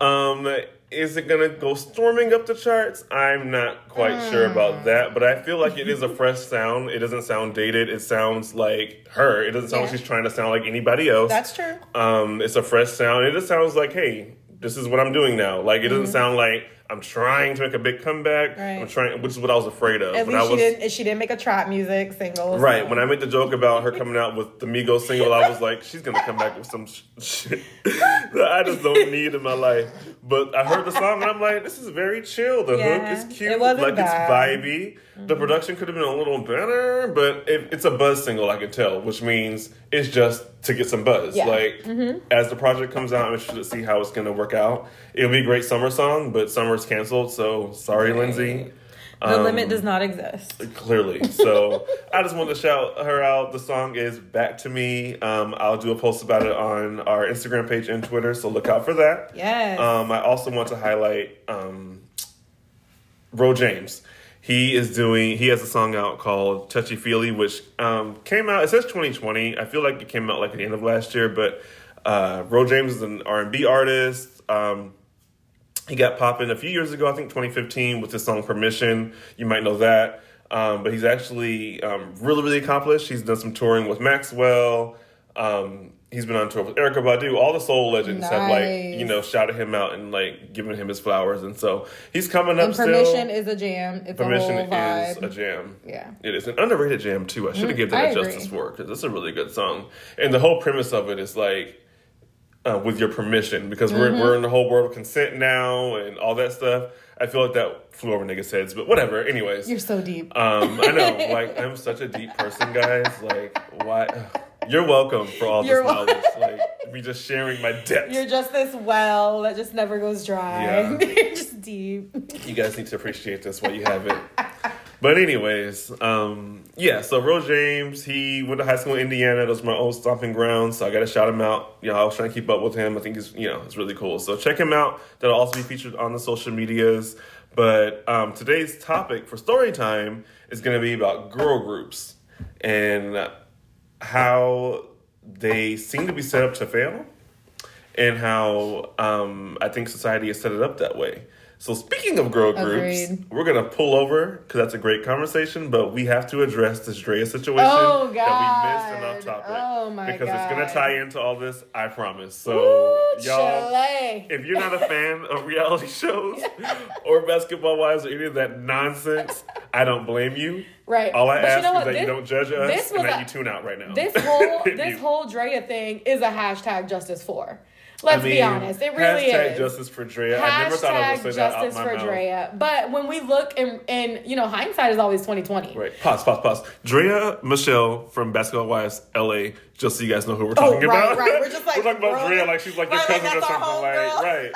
Um, is it gonna go storming up the charts? I'm not quite sure Hmm. about that, but I feel like it is a fresh sound. It doesn't sound dated. It sounds like her. It doesn't sound like she's trying to sound like anybody else. That's true. Um, it's a fresh sound. It just sounds like, hey, this is what I'm doing now. Like it doesn't sound like I'm trying to make a big comeback. Right. I'm trying, which is what I was afraid of. At when I least she was didn't she didn't make a trap music single. right so- when I made the joke about her coming out with the Migos single, I was like, she's gonna come back with some sh- shit that I just don't need in my life. But I heard the song and I'm like, this is very chill. The Yeah, hook is cute, it like bad. Mm-hmm. it's vibey. The production could have been a little better, but it, it's a buzz single, I can tell, which means it's just to get some buzz. Yeah. Mm-hmm. Like as the project comes out, I'm interested to see how it's gonna work out. It'll be a great summer song, but summer's canceled, so sorry, Lindsay. The Um, limit does not exist. Clearly. So I just wanted to shout her out. The song is Back to Me. Um, I'll do a post about it on our Instagram page and Twitter, so look out for that. Yes. Um, I also want to highlight um, Ro James. He is doing. He has a song out called "Touchy Feely," which um, came out. It says 2020. I feel like it came out like at the end of last year. But uh, Ro James is an R&B artist. Um, he got popping a few years ago, I think 2015, with his song "Permission." You might know that. Um, but he's actually um, really, really accomplished. He's done some touring with Maxwell. Um, he's been on tour with Erykah Badu. All the soul legends have like you know shouted him out and like given him his flowers, and so he's coming up. And still. permission is a jam. It's Permission a is a jam. Yeah. It is an underrated jam too. I should have given I that agree. justice for because it's a really good song. And the whole premise of it is like uh, with your permission because Mm-hmm. we're we're in the whole world of consent now and all that stuff. I feel like that flew over niggas' heads, but whatever. Anyways, You're so deep. um, I know, like I'm such a deep person, guys. Like, why? You're welcome for all You're this wel- knowledge. Like, me just sharing my depth. You're just this well that just never goes dry. Yeah. You're just deep. You guys need to appreciate this while you have it. But anyways, um, yeah. So Ro James, he went to high school in Indiana. That was my old stomping ground. So I got to shout him out. You know, I was trying to keep up with him. I think he's you know it's really cool. So check him out. That'll also be featured on the social medias. But um, today's topic for story time is going to be about girl groups and how they seem to be set up to fail, and how um, I think society has set it up that way. So speaking of girl groups, Agreed. we're gonna pull over because that's a great conversation, but we have to address this Draya situation Oh, that we missed and off topic. Oh, my because it's gonna tie into all this, I promise. So Ooh, y'all Chile. if you're not a fan of reality shows or basketball wives or any of that nonsense, I don't blame you. Right. All I But you ask know is that you don't judge us this and that a- you tune out right now. This whole You- this whole Draya thing is a hashtag justice for. Let's I mean, be honest. It really hashtag is. justice for Draya. I never thought I would Hashtag say that out justice my for mouth. Draya. But when we look and and you know, hindsight is always twenty twenty. Right. Pause, pause, pause. Draya Michele from Basketball Wives LA, just so you guys know who we're Oh, talking right, about. right. We're just like, we're talking about girl, Draya like she's like your right, like cousin or something. Like, homegirl. right.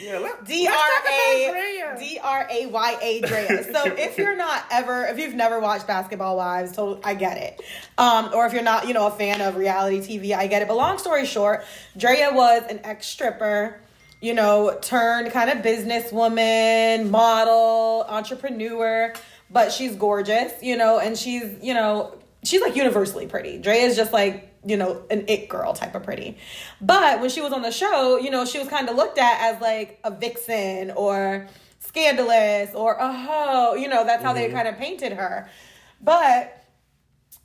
Yeah, let, D R A Draya. D R A Y A Draya. So if you're not ever, if you've never watched Basketball Wives, to, I get it. Um, or if you're not, you know, a fan of reality TV, I get it. But long story short, Draya was an ex stripper, you know, turned kind of businesswoman, model, entrepreneur. But she's gorgeous, you know, and she's, you know, she's like universally pretty. Draya is just like you know, an it girl type of pretty. But when she was on the show, you know, she was kind of looked at as like a vixen or scandalous or a hoe. You know, that's how they kind of painted her. But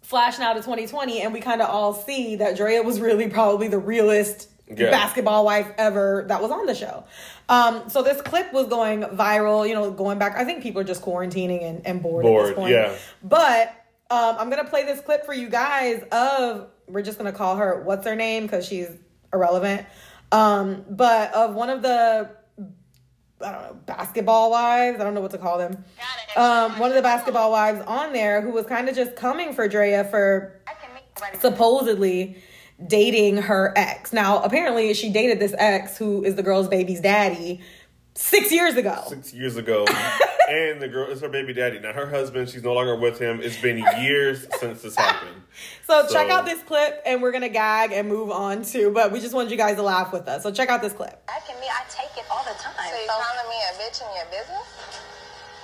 flash now to 2020, and we kind of all see that Draya was really probably the realest Yeah. basketball wife ever that was on the show. Um, so this clip was going viral, you know, going back. I think people are just quarantining and, and bored, at Bored, this point. yeah. But um, I'm gonna play this clip for you guys of we're just gonna call her what's her name because she's irrelevant. Um, but of one of the I don't know basketball wives. I don't know what to call them. Um, one of the basketball wives on there who was kind of just coming for Draya for supposedly dating her ex. Now, apparently, she dated this ex who is the girl's baby's daddy six years ago. Six years ago, and the girl is her baby daddy. Now her husband, she's no longer with him. It's been years since this happened. So, check out this clip, and we're gonna gag and move on to. But we just wanted you guys to laugh with us. So check out this clip. Back in me, I take it all the time. So you So calling me a bitch in your business?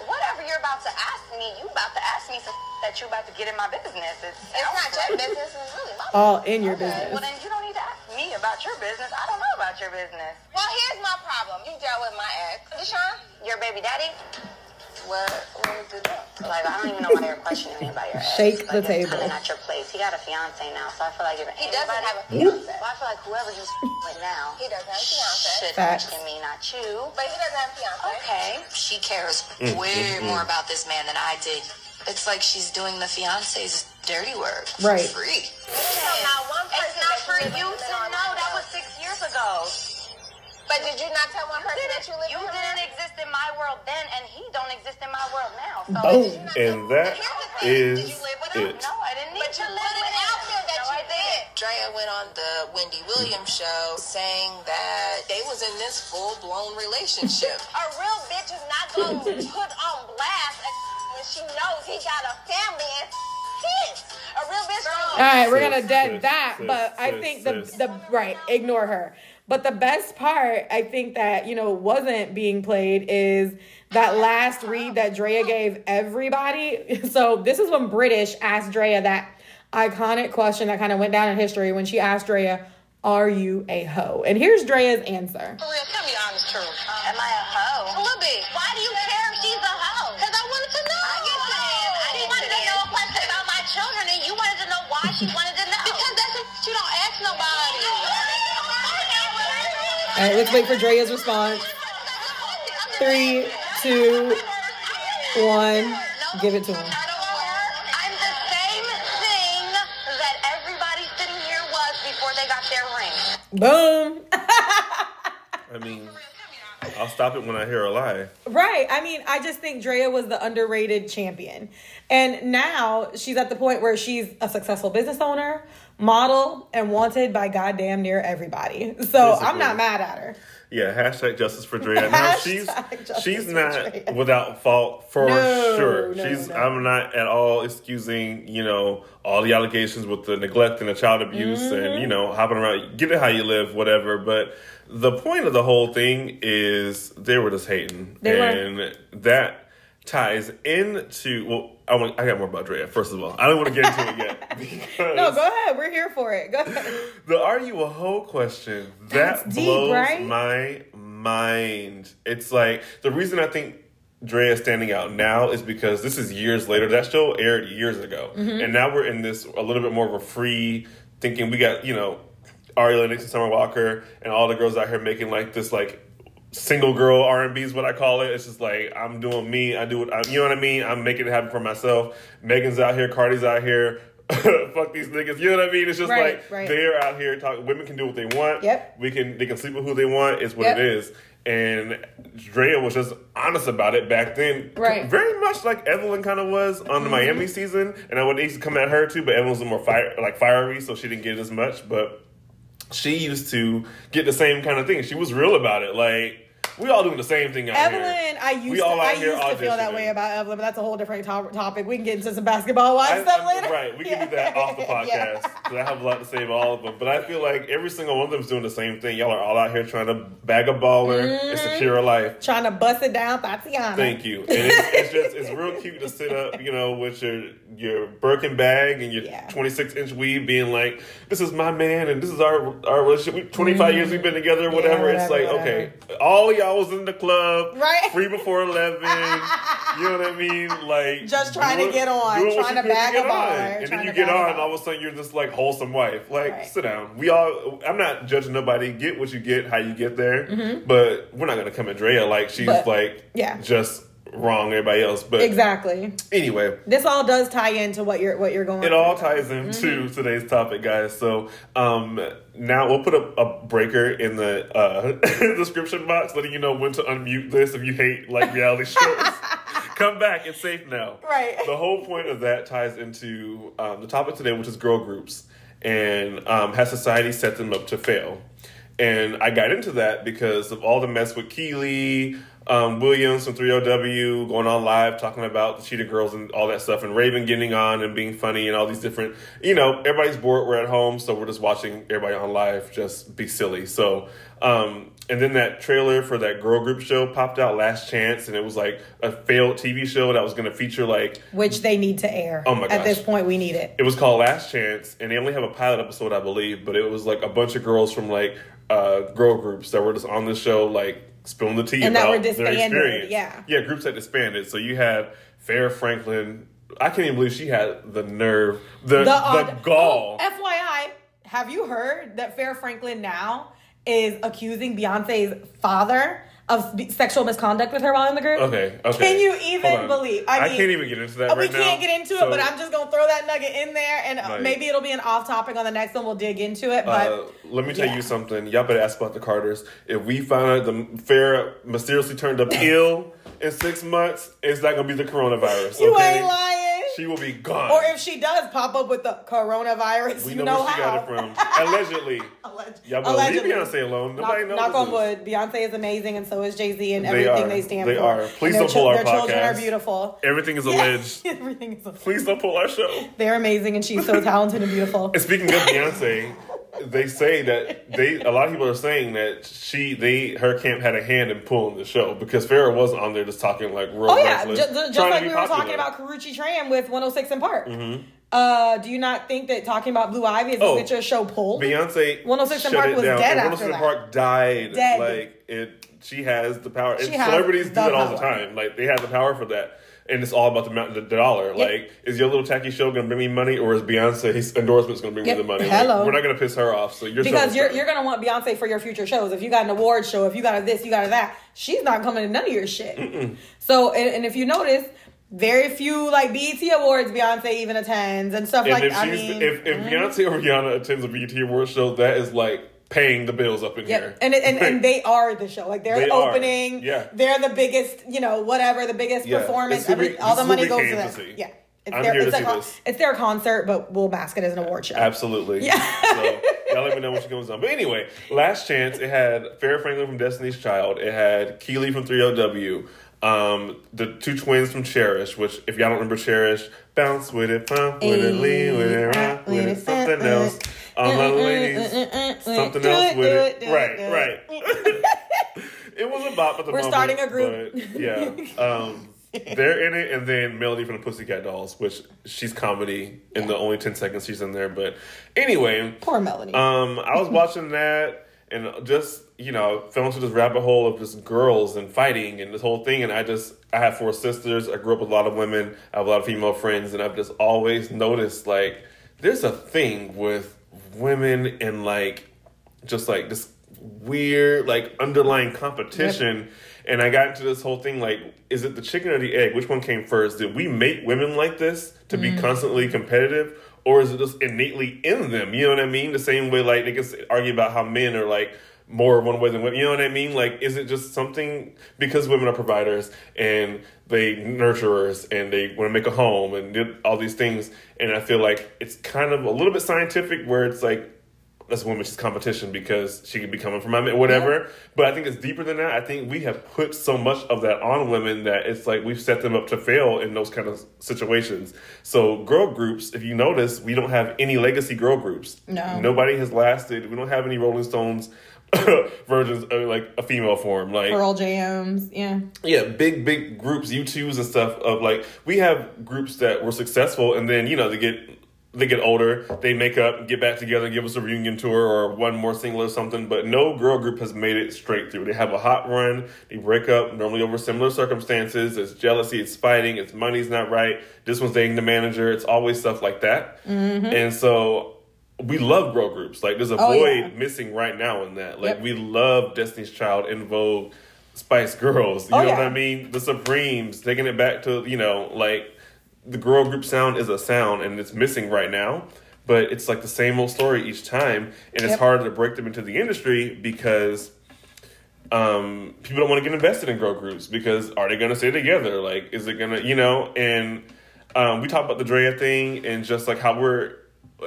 whatever you're about to ask me, you about to ask me some that you're about to get in my business. It's, It's not your business. It's really my All in your Okay, business. well then you don't need to ask me about your business. I don't know about your business. Well, here's my problem. You dealt with my ex. Deshaun, Your baby daddy? what, what was it? Like I don't even know why you're questioning me about your ex. Shake the like, it's table. Kinda not your place. He got a fiance now, so I feel like if He doesn't have a fiance. Well, I feel like whoever he's with now He doesn't have a fiance. should Facts. question me, not you. But he doesn't have a fiance. Okay. she cares mm, way mm, mm. more about this man than I did. It's like she's doing the fiance's dirty work for Right. free. So not one person It's not for you you to know. That was six years ago. But did you not tell one person that you live You didn't exist in my world then, and he don't exist in my world now. So Boom. And that Here's the thing. is Did you live with him? it. No, I didn't need But to you live put with it out him. there that no, you I did. Draya went on the Wendy Williams show saying that they was in this full blown relationship. A real bitch is not going to put on blast when she knows he got a family and kids. A real bitch All don't. we're gonna dead sis, that, sis, but I think the sis. the right ignore her. But the best part, I think that you know wasn't being played is that last read that Draya gave everybody. So this is when Brittish asked Draya that iconic question that kind of went down in history when she asked Draya, "Are you a hoe?" And here's Draya's answer. For real, tell me the honest truth. Am I a hoe? A little bit. Why why she wanted to know. Because that's what you don't ask nobody. All right, let's wait for Draya's response. Three, two, one. Give it to him. I'm the same thing that everybody sitting here was before they got their ring. Boom. I mean, I'll stop it when I hear a lie. Right. I mean, I just think Draya was the underrated champion. And now she's at the point where she's a successful business owner, model and wanted by goddamn near everybody. So I'm not mad at her. Yeah, hashtag justice for Draya. Now she's she's not Draya. without fault for No, sure. no, she's no. I'm not at all excusing you know all the allegations with the neglect and the child abuse Mm-hmm. and you know hopping around. Get it how you live, whatever. But the point of the whole thing is they were just hating, They were. and that ties into well. I, want, I got more about Draya. First of all, I don't want to get into it yet. No, go ahead. We're here for it. Go ahead. the are you a hoe question That's that deep, blows right? my mind. It's like the reason I think Draya is standing out now is because this is years later. That show aired years ago, Mm-hmm. and now we're in this a little bit more of a free thinking. We got you know Ari Lennox and Summer Walker and all the girls out here making like this like single girl R and B is what I call it. It's just like I'm doing me. I do what I, you know what I mean. I'm making it happen for myself. Megan's out here. Cardi's out here. Fuck these niggas. You know what I mean? It's just Right, like right. they're out here talking. Women can do what they want. Yep. We can. They can sleep with who they want. It's what Yep. it is. And Draya was just honest about it back then. Right. Mm-hmm. Very much like Evelyn kind of was on the Miami season. And I would used to come at her too, but Evelyn was more fire, like fiery, so she didn't get as much. But she used to get the same kind of thing. She was real about it. Like we all doing the same thing out Evelyn, here. I used We to, I used to feel that way about Evelyn, but that's a whole different to- topic. We can get into some basketball wives I- stuff later. Right, we can do that off the podcast. Yeah. 'cause I have a lot to say about all of them. But I feel like every single one of them is doing the same thing. Y'all are all out here trying to bag a baller Mm-hmm. and secure a life. Trying to bust it down, Tatiana. Thank you. And it's, it's just it's real cute to sit up, you know, with your your Birkin bag and your Yeah. 26 inch weave, being like, "This is my man, and this is our our relationship. We, 25 years we've been together, whatever." it's whatever, like, okay, all of y'all was in the club, Right. Free before 11. you know what I mean? Like Just trying to get on, trying to bag a baller, and then you get on, baller. all of a sudden you're this like wholesome wife. Like, Right. sit down. We all. I'm not judging nobody. Get what you get, how you get there. But we're not gonna come at Draya like she's Mm-hmm. But, like yeah. just wrong everybody else. But Exactly. anyway, This all does tie into what you're what you're going. it all ties into Mm-hmm. today's topic, guys. So um, now we'll put a, a breaker in the uh, description box, letting you know when to unmute this if you hate like reality shows. Come back, it's safe now. Right. The whole point of that ties into um, the topic today, which is girl groups, and um, has society set them up to fail? And I got into that because of all the mess with Kiely, um, Williams from 3LW going on live talking about the Cheetah Girls and all that stuff, and Raven getting on and being funny and all these different, you know, everybody's bored. We're at home, so we're just watching everybody on live just be silly. So, um, and then that trailer for that girl group show popped out, Last Chance, and it was like a failed TV show that was going to feature like which they need to air. Oh my gosh. At this point, we need it. it was called Last Chance, and they only have a pilot episode, I believe, but it was like a bunch of girls from like uh, girl groups that were just on the show, like spilling the tea And that about were their disbanded, experience. yeah. yeah, groups that disbanded. So you had Farrah Franklin. I can't even believe she had the nerve, the the, odd- gall. Oh, FYI, have you heard that Farrah Franklin now is accusing Beyonce's father of sexual misconduct with her while in the group? okay, okay. Can you even believe? I, mean, I, can't even get into that uh, right we can't get into it, but I'm just gonna throw that nugget in there, and uh, Like- maybe it'll be an off topic on the next one. We'll dig into it, but Uh, let me tell yeah. you something. Y'all better ask about the Carters. If we find out the Farrah mysteriously turned up ill in six months, it's not gonna be the coronavirus. you okay? ain't lying. She will be gone. or if she does pop up with the coronavirus, we you know, where she how. got it from. Allegedly. Alleg- Y'all Allegedly. leave Beyonce alone. Nobody Knock, knows. knock on wood. Beyonce is amazing, and so is Jay Z, and They everything are. they stand They for. They are. Please don't pull chil- our Their children are beautiful. Everything is alleged. Everything is. Alleged. Please don't pull our show. They're amazing, and she's so talented and beautiful. And speaking of Beyonce, they say that they a lot of people are saying that she they her camp had a hand in pulling the show because Farrah was on there just talking like real Oh yeah, just, just like we were popular. Mm-hmm. talking about Karrueche Tran with 106 & Park. Uh, do you not think that talking about Blue Ivy is Oh. going to get your show pulled? Beyonce 106 in shut Park it was down. dead and after 106 in that. Park died. Dead. Like it, she has the power. She and celebrities do that all the time. Like they have the power for that. And it's all about the, the dollar. Yep. Like, is your little tacky show going to bring me money, or is Beyonce's endorsements going to bring Yep. me the money? Like, Hello. we're not going to piss her off. So your show because you're you're gonna want Beyonce for your future shows. If you got an award show, if you got a this, you got a that, she's not coming to none of your shit. So, and, and if you notice, very few like BET awards Beyonce even attends and stuff And like. if I mean, if, if mm-hmm. Beyonce or Rihanna attends a BET Award show, that is like paying the bills up in Yep. here. And, and and they are the show. Like they're They the are. opening. Yeah. They're the biggest, you know, whatever, the biggest Yeah. performance. It's Every, all the money goes came to to them. see. Yeah. It's I'm their, here to see con- this. it's their concert, but we'll mask it as an award show. Absolutely. Yeah. so y'all let me know when she comes on. But anyway, last chance. It had Farrah Franklin from Destiny's Child. It had Kiely from 3LW. Um, the two twins from Cherish, which if y'all don't remember Cherish, bounce with it, pump with it, lean with it, rock with it, something else. My ladies, something else with it. Right, right. it was about but the We're moment, starting a group. yeah. Um, they're in it, and then Melody from the Pussycat Dolls, which she's comedy in the only ten seconds she's in there. But anyway, Poor Melody. um, I was watching that and just you know fell into this rabbit hole of just girls and fighting and this whole thing. And I just I have four sisters. I grew up with a lot of women. I have a lot of female friends, and I've just always noticed like there's a thing with women and like just like this weird like underlying competition. And I got into this whole thing like, is it the chicken or the egg? Which one came first? Did we make women like this to be mm. constantly competitive? Or is it just innately in them? You know what I mean? The same way like they can argue about how men are like more one way than women. You know what I mean? Like, is it just something because women are providers and they nurturers and they want to make a home and did all these things? And I feel like it's kind of a little bit scientific where it's like that's a women's competition because she could be coming from whatever. But I think it's deeper than that. I think we have put so much of that on women that it's like we've set them up to fail in those kind of situations. So girl groups, if you notice, we don't have any legacy girl groups. No. Nobody has lasted. We don't have any Rolling Stones versions of like a female form. Like Pearl Jams. Yeah. yeah, big big groups, U2s and stuff of like we have groups that were successful and then, you know, they get they get older, they make up, get back together, give us a reunion tour or one more single or something, but no girl group has made it straight through. They have a hot run, they break up normally over similar circumstances. It's jealousy, it's fighting, it's money's not right. This one's dating the manager. It's always stuff like that. Mm-hmm. And so we love girl groups. Like there's a Oh, void yeah. missing right now in that. Like Yep. we love Destiny's Child, En Vogue, Spice Girls. You Oh, know what. I mean? The Supremes, taking it back to you know like the girl group sound is a sound and it's missing right now. But it's like the same old story each time, and it's Yep. harder to break them into the industry because um, people don't want to get invested in girl groups because are they going to stay together? Like, is it going to, you know? And um, we talk about the Draya thing and just like how we're,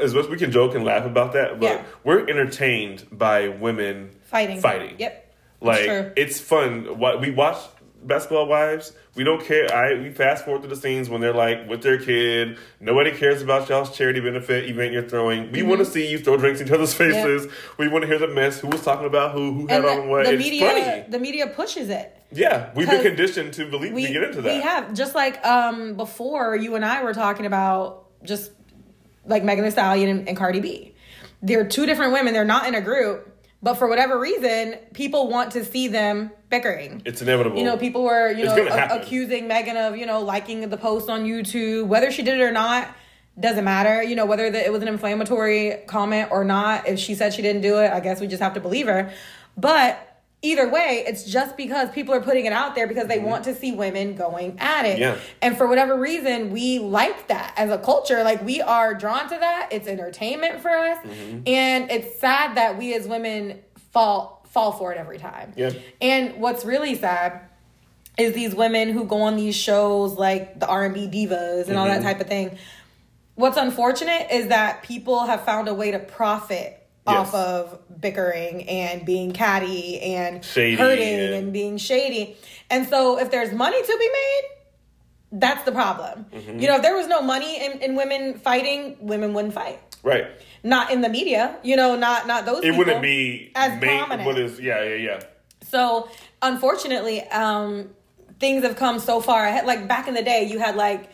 as much as we can joke and laugh about that, but Yeah. we're entertained by women Fighting. Fighting. Yep. like it's fun. What we watch Basketball Wives, we don't care. I we fast forward to the scenes when they're like with their kid. Nobody cares about y'all's charity benefit event you're throwing. We Mm-hmm. want to see you throw drinks in each other's faces. We want to hear the mess. Who was talking about who? Who had And on what? the, the it's media, funny. the media pushes it. Yeah, we've been conditioned to believe we, to get into that. We have just like um before you and I were talking about just like Megan Thee Stallion and, and Cardi B. They're two different women. They're not in a group, but for whatever reason, people want to see them bickering. It's inevitable. You know, people were you It's know a- accusing Megan of you know liking the post on YouTube, whether she did it or not. Doesn't matter, you know, whether the, it was an inflammatory comment or not. If she said she didn't do it, I guess we just have to believe her. But either way, it's just because people are putting it out there because they want to see women going at it. Mm-hmm. Yeah. And for whatever reason, we like that as a culture. Like we are drawn to that. It's entertainment for us. Mm-hmm. And it's sad that we as women fall fall for it every time. Yeah. And what's really sad is these women who go on these shows like the R&B divas and all Mm-hmm. that type of thing. What's unfortunate is that people have found a way to profit Yes. off of bickering and being catty and Shady hurting and- and being shady. And so if there's money to be made, that's the problem. Mm-hmm. You know, if there was no money in, in women fighting, women wouldn't fight. right. Not in the media, you know, not not those It wouldn't be as main, prominent. What is? Yeah, yeah, yeah. So unfortunately, um, things have come so far ahead. Like back in the day, you had like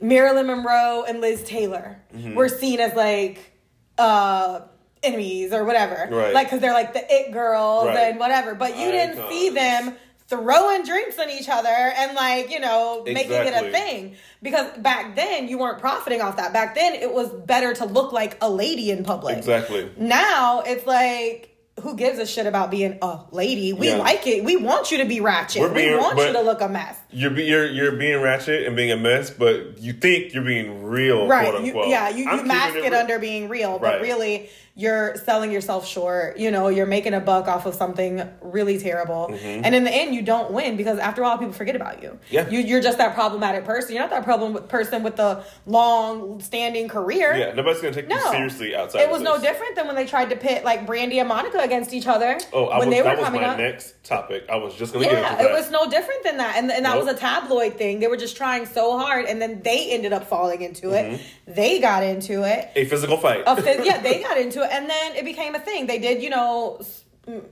Marilyn Monroe and Liz Taylor Mm-hmm. were seen as like uh enemies or whatever. Right. Like because they're like the it girls Right. and whatever. But you didn't see them throwing drinks on each other and like you know making it a thing because back then you weren't profiting off that back then it was better to look like a lady in public Exactly. now it's like who gives a shit about being a lady? We Yeah. like it. We want you to be ratchet. We're being- we want you to look a mess. You're, be, you're you're being ratchet and being a mess, but you think you're being real, right you, yeah you, you mask it real. under being real but Right. really you're selling yourself short you know you're making a buck off of something really terrible and in the end you don't win because after all people forget about you Mm-hmm. Yeah. you, you're just that problematic person you're not that problem person with the long standing career Yeah, nobody's gonna take you seriously outside. It was no different than when they tried to pit like Brandy and Monica against each other Oh, I when was, they were that was coming my up. next topic. I was just gonna get Yeah, it was no different than that. And, and that Nope. was a tabloid thing. They were just trying so hard and then they ended up falling into it. Mm-hmm. They got into it. a physical fight. A phys- yeah, they got into it. And then it became a thing. They did, you know,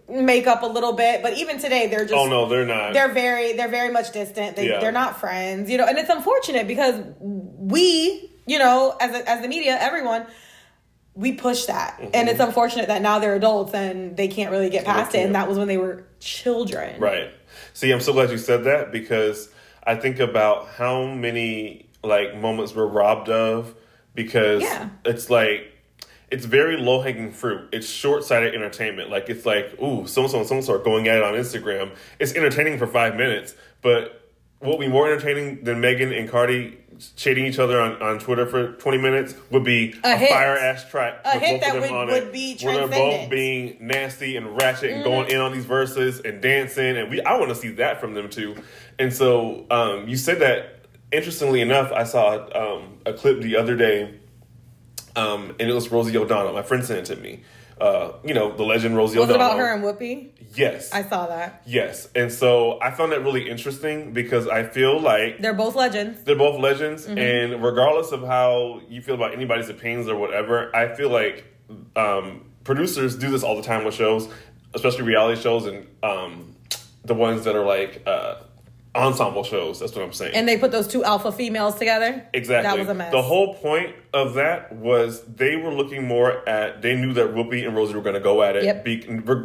make up a little bit. But even today, they're just. oh no, they're not. They're very, they're very much distant. They, Yeah. They're not friends, you know, and it's unfortunate because we, you know, as a, as the media, everyone, we push that, Mm-hmm. and it's unfortunate that now they're adults and they can't really get past it. And that was when they were children, Right. See, I'm so glad you said that because I think about how many like moments we're robbed of because Yeah. it's like it's very low hanging fruit. It's short sighted entertainment. Like it's like, ooh, so and so and so and so are going at it on Instagram. It's entertaining for five minutes, but what would be more entertaining than Megan and Cardi shading each other on, on Twitter for 20 minutes would be A a, fire ass track. A with hit both that of them would- on would it, be where they're both. Mm-hmm. being nasty and ratchet and going in on these verses and dancing and we I want to see that from them too. And so um, you said that interestingly enough, I saw um, a clip the other day um, and it was Rosie O'Donnell. My friend sent it to me. Uh, you know, the legend Rosie Was O'Donnell. about her and Whoopi? Yes. I saw that. yes. And so I found that really interesting because I feel like They're both legends. they're both legends, Mm-hmm. and regardless of how you feel about anybody's opinions or whatever, I feel like um, producers do this all the time with shows, especially reality shows and um, the ones that are like uh, ensemble shows. That's what I'm saying. And they put those two alpha females together. Exactly. That was a mess. The whole point of that was they were looking more at. They knew that Whoopi and Rosie were going to go at it. Yep. Be,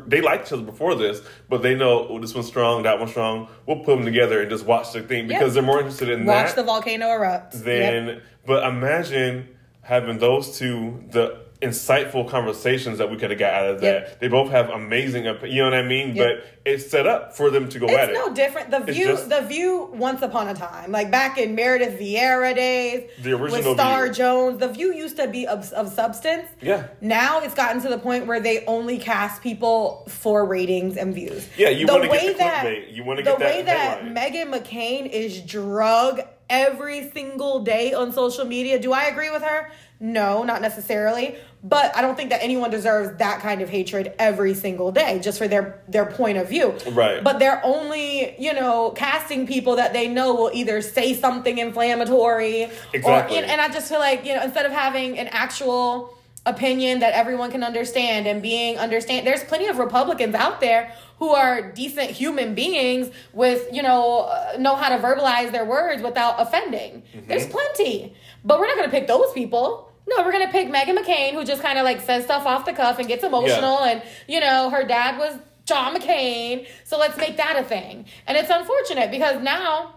they liked each other before this, but they know oh, this one's strong, that one's strong. We'll put them together and just watch the thing because Yep. they're more interested in Watch that the volcano erupt. Then, Yep. But imagine having those two the insightful conversations that we could have got out of that. Yep. They both have amazing, you know what I mean. Yep. But it's set up for them to go at It's it. no different. The It's view, just- the view. Once upon a time, like back in Meredith Vieira days, The original with Star View. Jones, the view used to be of, of substance. Yeah. Now it's gotten to the point where they only cast people for ratings and views. Yeah, you The wanna get way the that clickbait. You wanna the get that way that headline. Meghan McCain is drug every single day on social media. Do I agree with her? No, not necessarily. But I don't think that anyone deserves that kind of hatred every single day just for their their point of view. Right. But they're only, you know, casting people that they know will either say something inflammatory Exactly. or and I just feel like, you know, instead of having an actual opinion that everyone can understand and being understand there's plenty of Republicans out there who are decent human beings with, you know, uh, know how to verbalize their words without offending. Mm-hmm. There's plenty. But we're not going to pick those people. No, we're gonna pick Meghan McCain, who just kind of like says stuff off the cuff and gets emotional, Yeah. and you know her dad was John McCain, so let's make that a thing. And it's unfortunate because now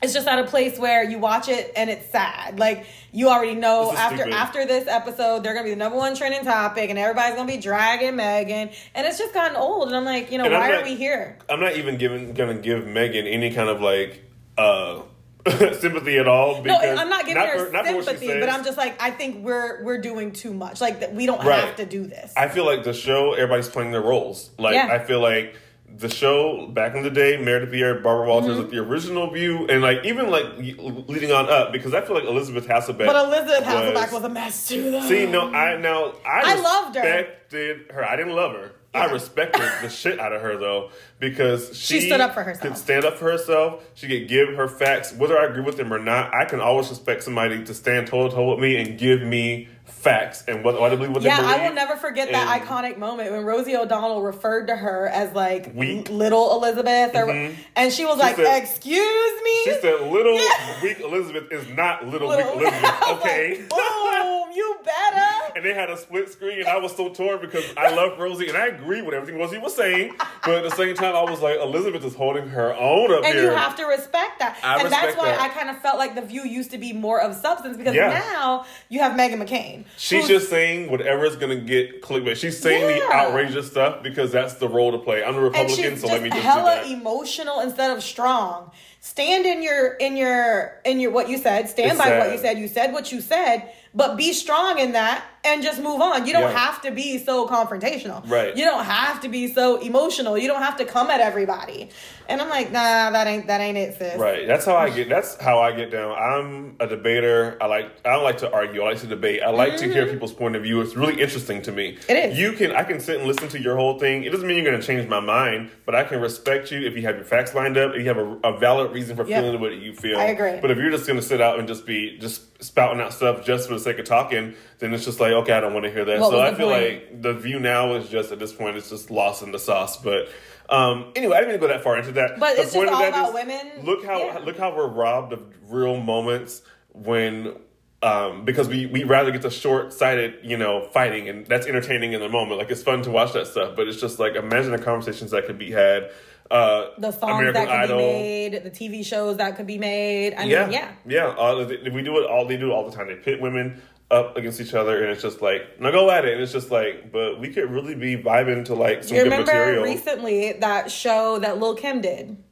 it's just at a place where you watch it and it's sad. Like you already know after stupid. after this episode, they're gonna be the number one trending topic, and everybody's gonna be dragging Meghan, and it's just gotten old. And I'm like, you know, And why not- are we here? I'm not even giving gonna give Meghan any kind of like uh sympathy at all. No, I'm not giving her for- not for what she sympathy, says. but I'm just like, I think we're we're doing too much. Like that, we don't Right. have to do this. I feel like the show, everybody's playing their roles. Like Yeah. I feel like the show back in the day, Meredith Vieira, Barbara Walters, Mm-hmm. like the original view, and like even like leading on up, because I feel like Elisabeth Hasselbeck. but Elisabeth Hasselbeck was a mess too, though. See, no, I now I, I loved her. respected her. I didn't love her. I respected the shit out of her though because she, She stood up for herself. Could stand up for herself. She could give her facts, whether I agree with them or not. I can always respect somebody to stand toe to toe with me and give me facts and what, what I believe. What Yeah. I will never forget that And- iconic moment when Rosie O'Donnell referred to her as like Weak. little Elizabeth, or mm-hmm. and she was like, said- "Excuse me." She said, "Little Yeah. weak Elizabeth is not little, Little- weak Elizabeth." Okay. like, Boom! You better. and they had a split screen, and I was so torn because I love Rosie, and I agree with everything Rosie was saying, but at the same time, I was like, Elizabeth is holding her own up and here. you have to respect that. I and that's why that. I kind of felt like the View used to be more of substance because Yeah. now you have Meghan McCain. She's just saying whatever is going to get clickbait. She's saying the outrageous stuff because that's the role to play. I'm a Republican, so let me just do hella that. emotional instead of strong. Stand in your in your in your what you said. Stand It's by sad. what you said. You said what you said, but be strong in that and just move on. You don't Yeah. have to be so confrontational. Right. You don't have to be so emotional. You don't have to come at everybody. And I'm like, nah, that ain't that ain't it, sis. Right. That's how I get. That's how I get down. I'm a debater. I like. I don't like to argue. I like to debate. I like to hear people's point of view. It's really interesting to me. Mm-hmm. It is. You can. I can sit and listen to your whole thing. It doesn't mean you're going to change my mind, but I can respect you if you have your facts lined up. If you have a, a valid reason for Yep. feeling what you feel. I agree. But if you're just going to sit out and just be just spouting out stuff just for the sake of talking, then it's just like okay, I don't want to hear that. What so I feel point? like the view now is just at this point it's just lost in the sauce. But. Um, anyway, I didn't even go that far into that. But The it's point just all about women. Look how Yeah. look how we're robbed of real moments when um, because we we rather get the short sighted you know fighting and that's entertaining in the moment like it's fun to watch that stuff but it's just like imagine the conversations that could be had uh, The songs American that could Idol be made, the TV shows that could be made. I mean, yeah yeah. yeah all of the- we do it all they do it all the time they pit women up against each other and it's just like now go at it and it's just like but we could really be vibing to like some you good remember material recently that show that Lil Kim did?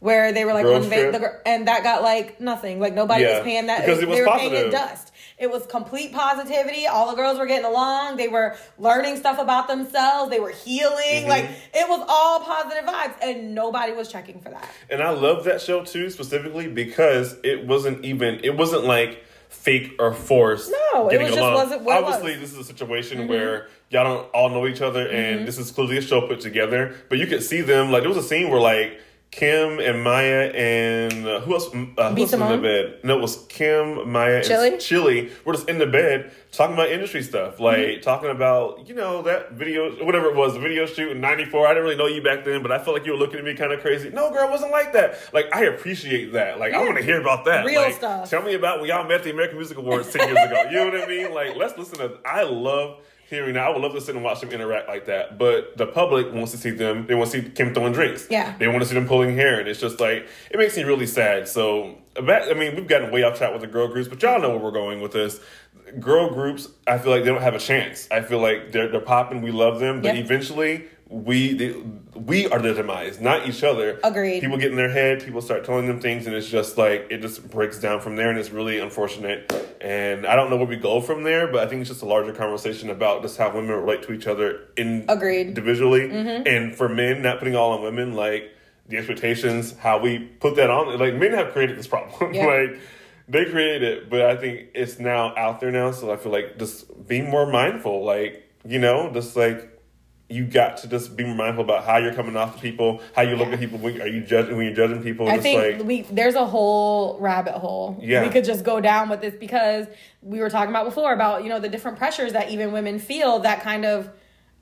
Where they were like on va- the, and that got like nothing. Like nobody Yeah, was paying that. because it was they were paying it dust. It was complete positivity. All the girls were getting along. They were learning stuff about themselves. They were healing. Mm-hmm. Like it was all positive vibes, and nobody was checking for that. And I love that show too, specifically because it wasn't even it wasn't like fake or forced. No, it was just wasn't what it Obviously, was. this is a situation where y'all don't all know each other, and this is clearly a show put together. But you could see them like there was a scene where like. Kim and Maya and uh, who else? Uh, who else was in the bed? No, it was Kim, Maya, Chilli? and Chilli. We're just in the bed talking about industry stuff, like Mm-hmm. talking about you know that video, whatever it was, the video shoot in '94. I didn't really know you back then, but I felt like you were looking at me kind of crazy. No, girl, it wasn't like that. Like I appreciate that. Like I want to hear about that. Real Like, stuff. Tell me about when y'all met the American Music Awards ten years ago. You know what I mean? Like let's listen to. I love. Hearing that, I would love to sit and watch them interact like that, but the public wants to see them. They want to see Kim throwing drinks. Yeah. they want to see them pulling hair, and it's just like it makes me really sad. So, I mean, we've gotten way off track with the girl groups, but y'all know where we're going with this. Girl groups, I feel like they don't have a chance. I feel like they're they're popping. We love them, but Yep. eventually we they, we are the demise, not each other. Agreed. People get in their head. People start telling them things, and it's just like it just breaks down from there, and it's really unfortunate. And I don't know where we go from there, but I think it's just a larger conversation about just how women relate to each other in Agreed. Mm-hmm. individually, and for men, not putting all on women, like the expectations, how we put that on. Like men have created this problem, Yeah. like they created it, but I think it's now out there now. So I feel like just be more mindful, like you know, just like you got to just be mindful about how you're coming off to people, how you look at people. When, are you judging when you're judging people? I think like we there's a whole rabbit hole. Yeah. We could just go down with this because we were talking about before about, you know, the different pressures that even women feel that kind of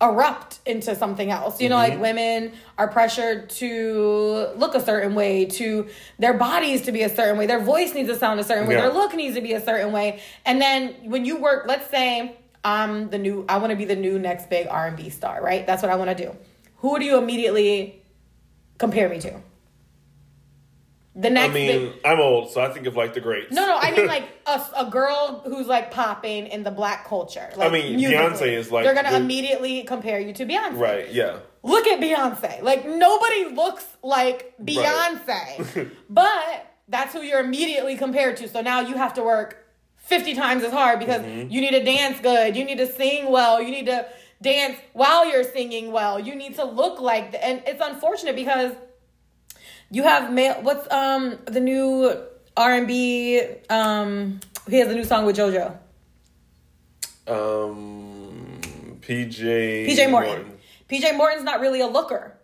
erupt into something else. You know, Mm-hmm. like women are pressured to look a certain way, to their bodies to be a certain way, their voice needs to sound a certain way, Yeah. their look needs to be a certain way. And then when you work, let's say I'm the new I want to be the new next big R&B star, right? That's what I want to do. Who do you immediately compare me to? The next. I mean, big I'm old, so I think of like the greats. no, no, I mean like a, a girl who's like popping in the black culture. Like, I mean, musically. Beyonce is, like, they're gonna the- immediately compare you to Beyonce. right? Yeah. Look at Beyonce. Like nobody looks like Beyonce, but that's who you're immediately compared to. So now you have to work fifty times as hard because Mm-hmm. you need to dance good, you need to sing well, you need to dance while you're singing well, you need to look like. The, and it's unfortunate because you have male. What's um the new R and B? Um, he has a new song with JoJo. Um, PJ. PJ Morton. PJ Morton's not really a looker,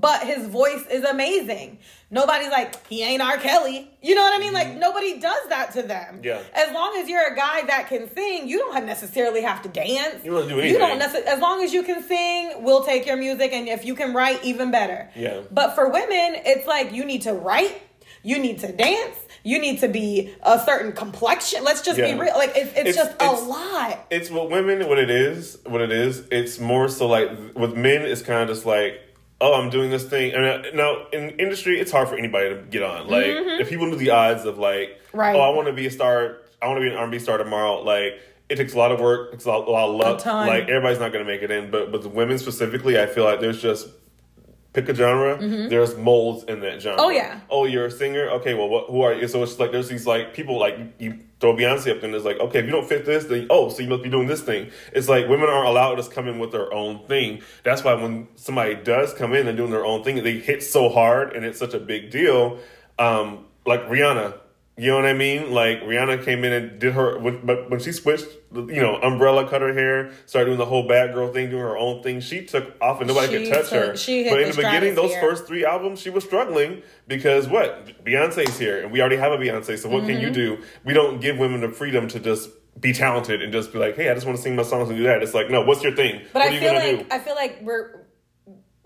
but his voice is amazing. Nobody's like, he ain't R. Kelly. You know what I mean? Like, nobody does that to them. Mm-hmm. Yeah. As long as you're a guy that can sing, you don't necessarily have to dance. You don't do You don't anything. as long as you can sing, we'll take your music. And if you can write, even better. Yeah. But for women, it's like you need to write, You need to dance. You need to be a certain complexion. Let's just Yeah. be real. Like it's, it's, It's- just it's- a lot. It's what women, what it is, what it is. It's more so like with men, it's kind of just like, oh, I'm doing this thing. And uh, now in industry, it's hard for anybody to get on. Like if people knew the odds of like, Mm-hmm. Right. oh, I want to be a star, I want to be an R&B star tomorrow. Like it takes a lot of work, it's a lot, a lot of luck. Like everybody's not going to make it in, but but the women specifically, I feel like there's just pick a genre. There's molds in that genre. Mm-hmm. Oh, yeah. Oh, you're a singer. Okay, well, what, who are you? So it's like there's these like people like you throw Beyonce up there, and it's like okay, if you don't fit this, then oh, so you must be doing this thing. It's like women aren't allowed to come in with their own thing. That's why when somebody does come in and doing their own thing, they hit so hard, and it's such a big deal. Um, like Rihanna. You know what I mean? Like Rihanna came in and did her, but when she switched, you know, umbrella cut her hair, started doing the whole bad girl thing, doing her own thing. She took off and nobody She could touch took- her. she but in the the beginning, those stratosphere. first three albums, she was struggling because what? Beyonce's here, and we already have a Beyonce. So what can Mm-hmm. you do? We don't give women the freedom to just be talented and just be like, hey, I just want to sing my songs and do that. It's like, no, what's your thing? But what I are you feel like do? I feel like we're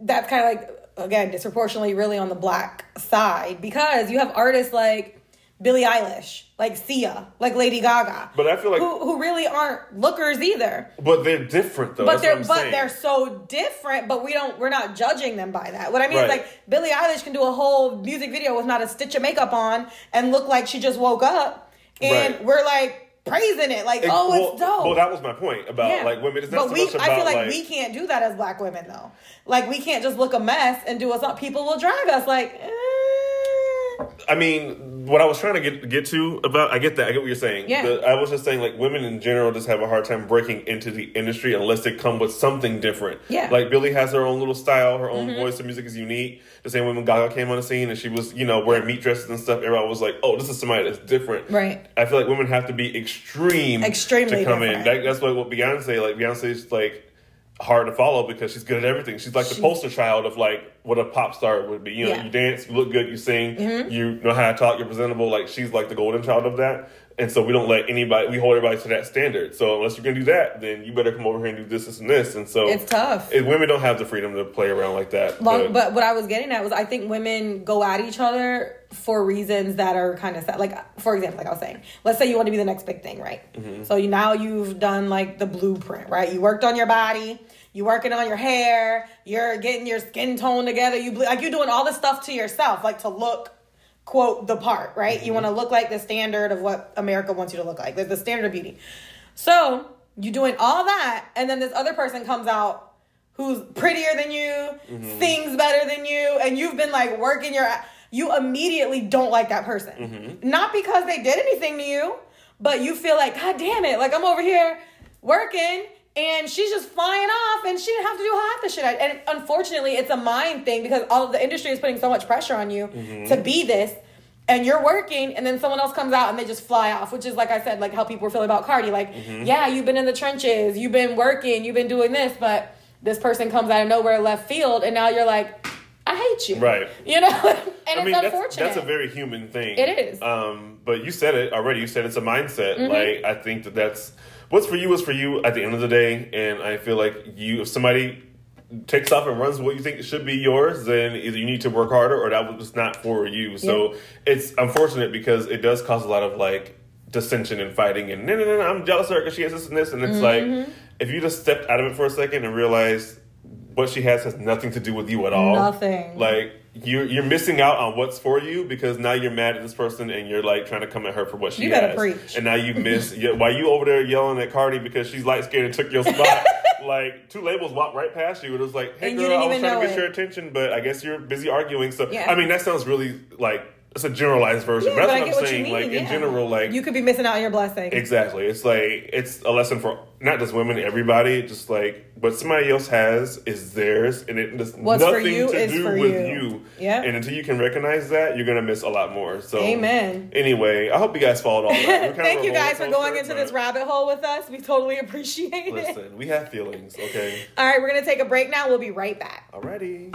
that's kind of like again disproportionately really on the black side because you have artists like Billie Eilish, like Sia, like Lady Gaga, But I feel like- who, who really aren't lookers either. but they're different though. But That's they're but saying. they're so different. But we don't we're not judging them by that. What I mean Right. is like Billie Eilish can do a whole music video with not a stitch of makeup on and look like she just woke up, and Right. we're like praising it, like It- oh well, it's dope. Well, that was my point about Yeah. like women. It's not but so we, much about I feel like, like we can't do that as black women though. Like we can't just look a mess and do us up. People will drag us like. eh. I mean, what I was trying to get get to about, I get that. I get what you're saying. Yeah. The- I was just saying, like, women in general just have a hard time breaking into the industry unless they come with something different. Yeah. Like, Billie has her own little style, her own mm-hmm. voice. Her music is unique. The same way when Gaga came on the scene and she was, you know, wearing meat dresses and stuff, everyone was like, oh, this is somebody that's different. Right. I feel like women have to be extreme Extremely to come in. That, that's like what Beyonce, like, Beyonce's like, hard to follow because she's good at everything. She's like the poster child of like what a pop star would be. You know, Yeah. Mm-hmm. you dance, you look good, you sing, you know how to talk, you're presentable. Like she's like the golden child of that. And so we don't let anybody, we hold everybody to that standard. So unless you're gonna do that, then you better come over here and do this, this, and this. And so It's tough. It, women don't have the freedom to play around like that. Long, but what I was getting at was I think women go at each other for reasons that are kind of sad. Like for example, like I was saying, let's say you want to be the next big thing, right? Mm-hmm. So you now you've done like the blueprint, right? You worked on your body, You're working on your hair, you're getting your skin tone together. You ble- like you're doing all this stuff to yourself, like to look quote the part, right? You Mm-hmm. want to look like the standard of what America wants you to look like. There's the standard of beauty. So you're doing all that, and then this other person comes out who's prettier than you, Mm-hmm. sings better than you, and you've been like working your you immediately don't like that person. Mm-hmm. Not because they did anything to you, but you feel like, God damn it, like I'm over here working and she's just flying off and she didn't have to do half the shit. I, and unfortunately, it's a mind thing because all of the industry is putting so much pressure on you Mm-hmm. to be this. And you're working, and then someone else comes out and they just fly off, which is like I said, like how people were feeling about Cardi. Like, Mm-hmm. yeah, you've been in the trenches, you've been working, you've been doing this, but this person comes out of nowhere left field, and now you're like, I hate you. Right. You know? and I it's mean, that's, unfortunate. that's a very human thing. It is. Mm-hmm. Um, but you said it already. You said it's a mindset. Like I think that that's what's for you is for you at the end of the day. And I feel like you, if somebody takes off and runs what you think should be yours, then either you need to work harder or that was not for you. So it's unfortunate because it does cause a lot of like dissension and fighting and no, no, no, no I'm jealous of her because she has this and this. And it's Mm-hmm. like if you just stepped out of it for a second and realized what she has has nothing to do with you at all. Nothing. Like you're you're missing out on what's for you because now you're mad at this person and you're like trying to come at her for what she You better has. preach. And now you miss yeah, while you over there yelling at Cardi because she's light skinned and took your spot. like two labels walked right past you. And it was like, hey And girl, I was trying to get your attention, but I guess you're busy arguing. So Yeah. I mean that sounds really like it's a generalized version. Yeah, but that's I what get I'm what you saying. mean, like in general, like you could be missing out on your blessing. Exactly. It's like it's a lesson for not just women, everybody. Just like what somebody else has is theirs, and it has What's for nothing you to is do for with you. you. Yeah. And until you can recognize that, you're gonna miss a lot more. So Amen. Anyway, I hope you guys followed all that. Thank you guys for going into this rabbit hole with us. We totally appreciate it. Listen, we have feelings. Okay. All right, we're gonna take a break now. We'll be right back. Alrighty.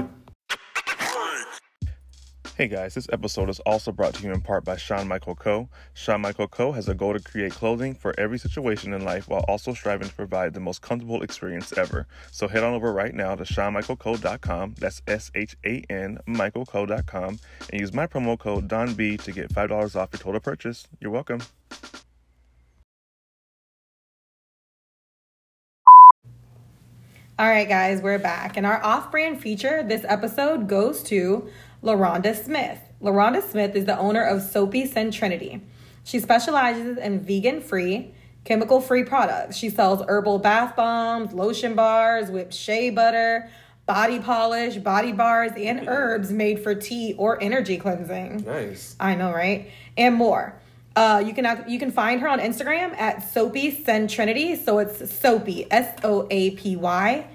Hey guys, this episode is also brought to you in part by Shan Michael Co. Shan Michael Co. has a goal to create clothing for every situation in life while also striving to provide the most comfortable experience ever. So head on over right now to ShanMichaelCo.com, that's S H A N MichaelCo.com, and use my promo code DonB to get $5 off your total purchase. You're welcome. All right, guys, we're back. And our off brand feature this episode goes to LaRonda Smith. LaRonda Smith is the owner of Soapy Scentrenity. She specializes in vegan free, chemical free products. She sells herbal bath bombs, lotion bars, whipped shea butter, body polish, body bars, and herbs made for tea or energy cleansing. Nice. I know, right? And more. Uh, you can you can find her on Instagram at Soapy Scentrenity. So it's Soapy S O A P Y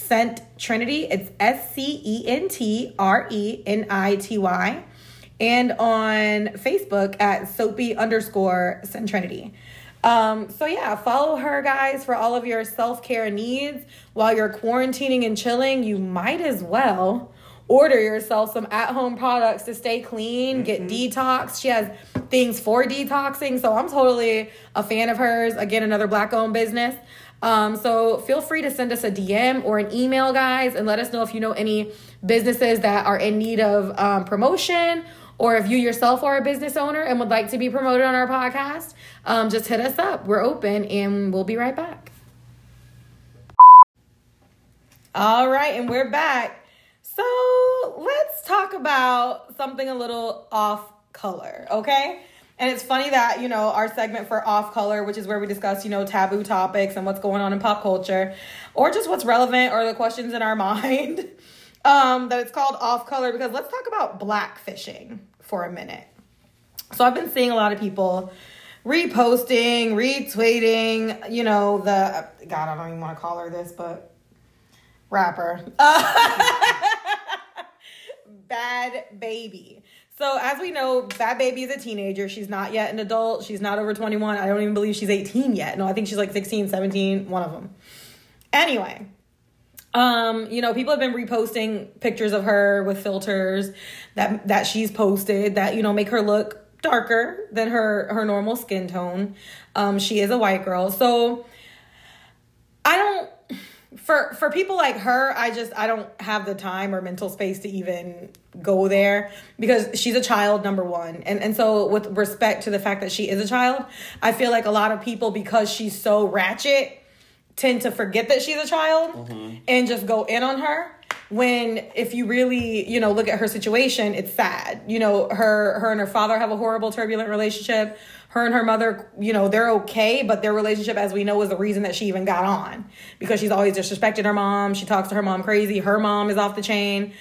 Cent Trinity. It's S C E N T R E N I T Y, and on Facebook at Soapy underscore Scentrenity. Um, so yeah, follow her guys for all of your self care needs while you're quarantining and chilling. You might as well order yourself some at home products to stay clean, get detox. She has things for detoxing. So I'm totally a fan of hers. Again, another black owned business. Um, so feel free to send us a DM or an email, guys, and let us know if you know any businesses that are in need of um, promotion or if you yourself are a business owner and would like to be promoted on our podcast. Um, just hit us up. We're open and we'll be right back. All right, and we're back. So let's talk about something a little off color, okay? And it's funny that, you know, our segment for off color, which is where we discuss, you know, taboo topics and what's going on in pop culture, or just what's relevant or the questions in our mind, um, that it's called off color because let's talk about black fishing for a minute. So I've been seeing a lot of people reposting, retweeting, you know, the God, I don't even want to call her this, but rapper. Bhad Bhabie. So, as we know, Bhad Bhabie is a teenager. She's not yet an adult. She's not over 21. I don't even believe she's 18 yet. No, I think she's like 16, 17, one of them. Anyway, um, you know, people have been reposting pictures of her with filters that that she's posted that, you know, make her look darker than her her normal skin tone. Um, she is a white girl. So for for people like her, I just I don't have the time or mental space to even go there because she's a child number 1. And and so with respect to the fact that she is a child, I feel like a lot of people because she's so ratchet tend to forget that she's a child mm-hmm. and just go in on her when if you really you know look at her situation it's sad. You know her her and her father have a horrible turbulent relationship her and her mother you know they're okay but their relationship as we know is the reason that she even got on because she's always disrespected her mom she talks to her mom crazy her mom is off the chain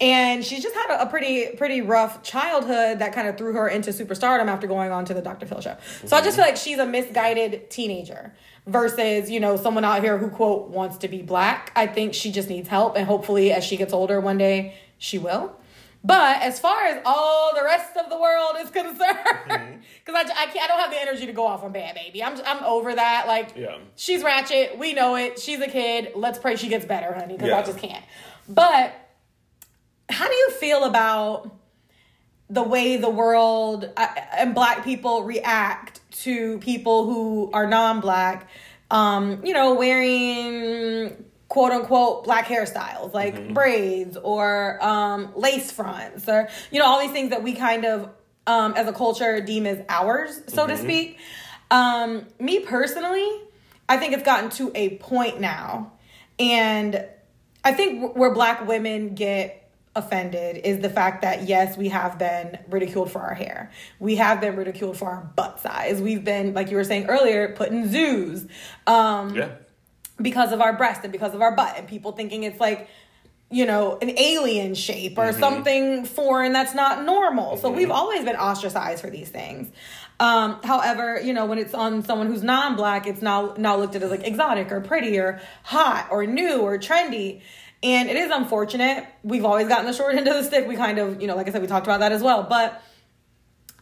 and she's just had a, a pretty pretty rough childhood that kind of threw her into superstardom after going on to the Dr. Phil show. So I just feel like she's a misguided teenager versus, you know, someone out here who quote wants to be black. I think she just needs help and hopefully as she gets older one day she will. But as far as all the rest of the world is concerned, because I, I, can't, I don't have the energy to go off on Bhad Bhabie. I'm, I'm over that. Like, Yeah. she's ratchet. We know it. She's a kid. Let's pray she gets better, honey, because I just can't. But how do you feel about the way the world and black people react to people who are non-black um you know wearing quote unquote black hairstyles like braids or um lace fronts or you know all these things that we kind of um as a culture deem as ours so to speak um me personally i think it's gotten to a point now and I think where black women get offended is the fact that yes, we have been ridiculed for our hair. We have been ridiculed for our butt size. We've been, like you were saying earlier, put in zoos um, Yeah. Because of our breast and because of our butt, and people thinking it's like, you know, an alien shape or something foreign that's not normal. So we've always been ostracized for these things. Um, however, you know, when it's on someone who's non-black, it's now now looked at as like exotic or pretty or hot or new or trendy. And it is unfortunate. We've always gotten the short end of the stick. We kind of, you know, like I said, we talked about that as well. But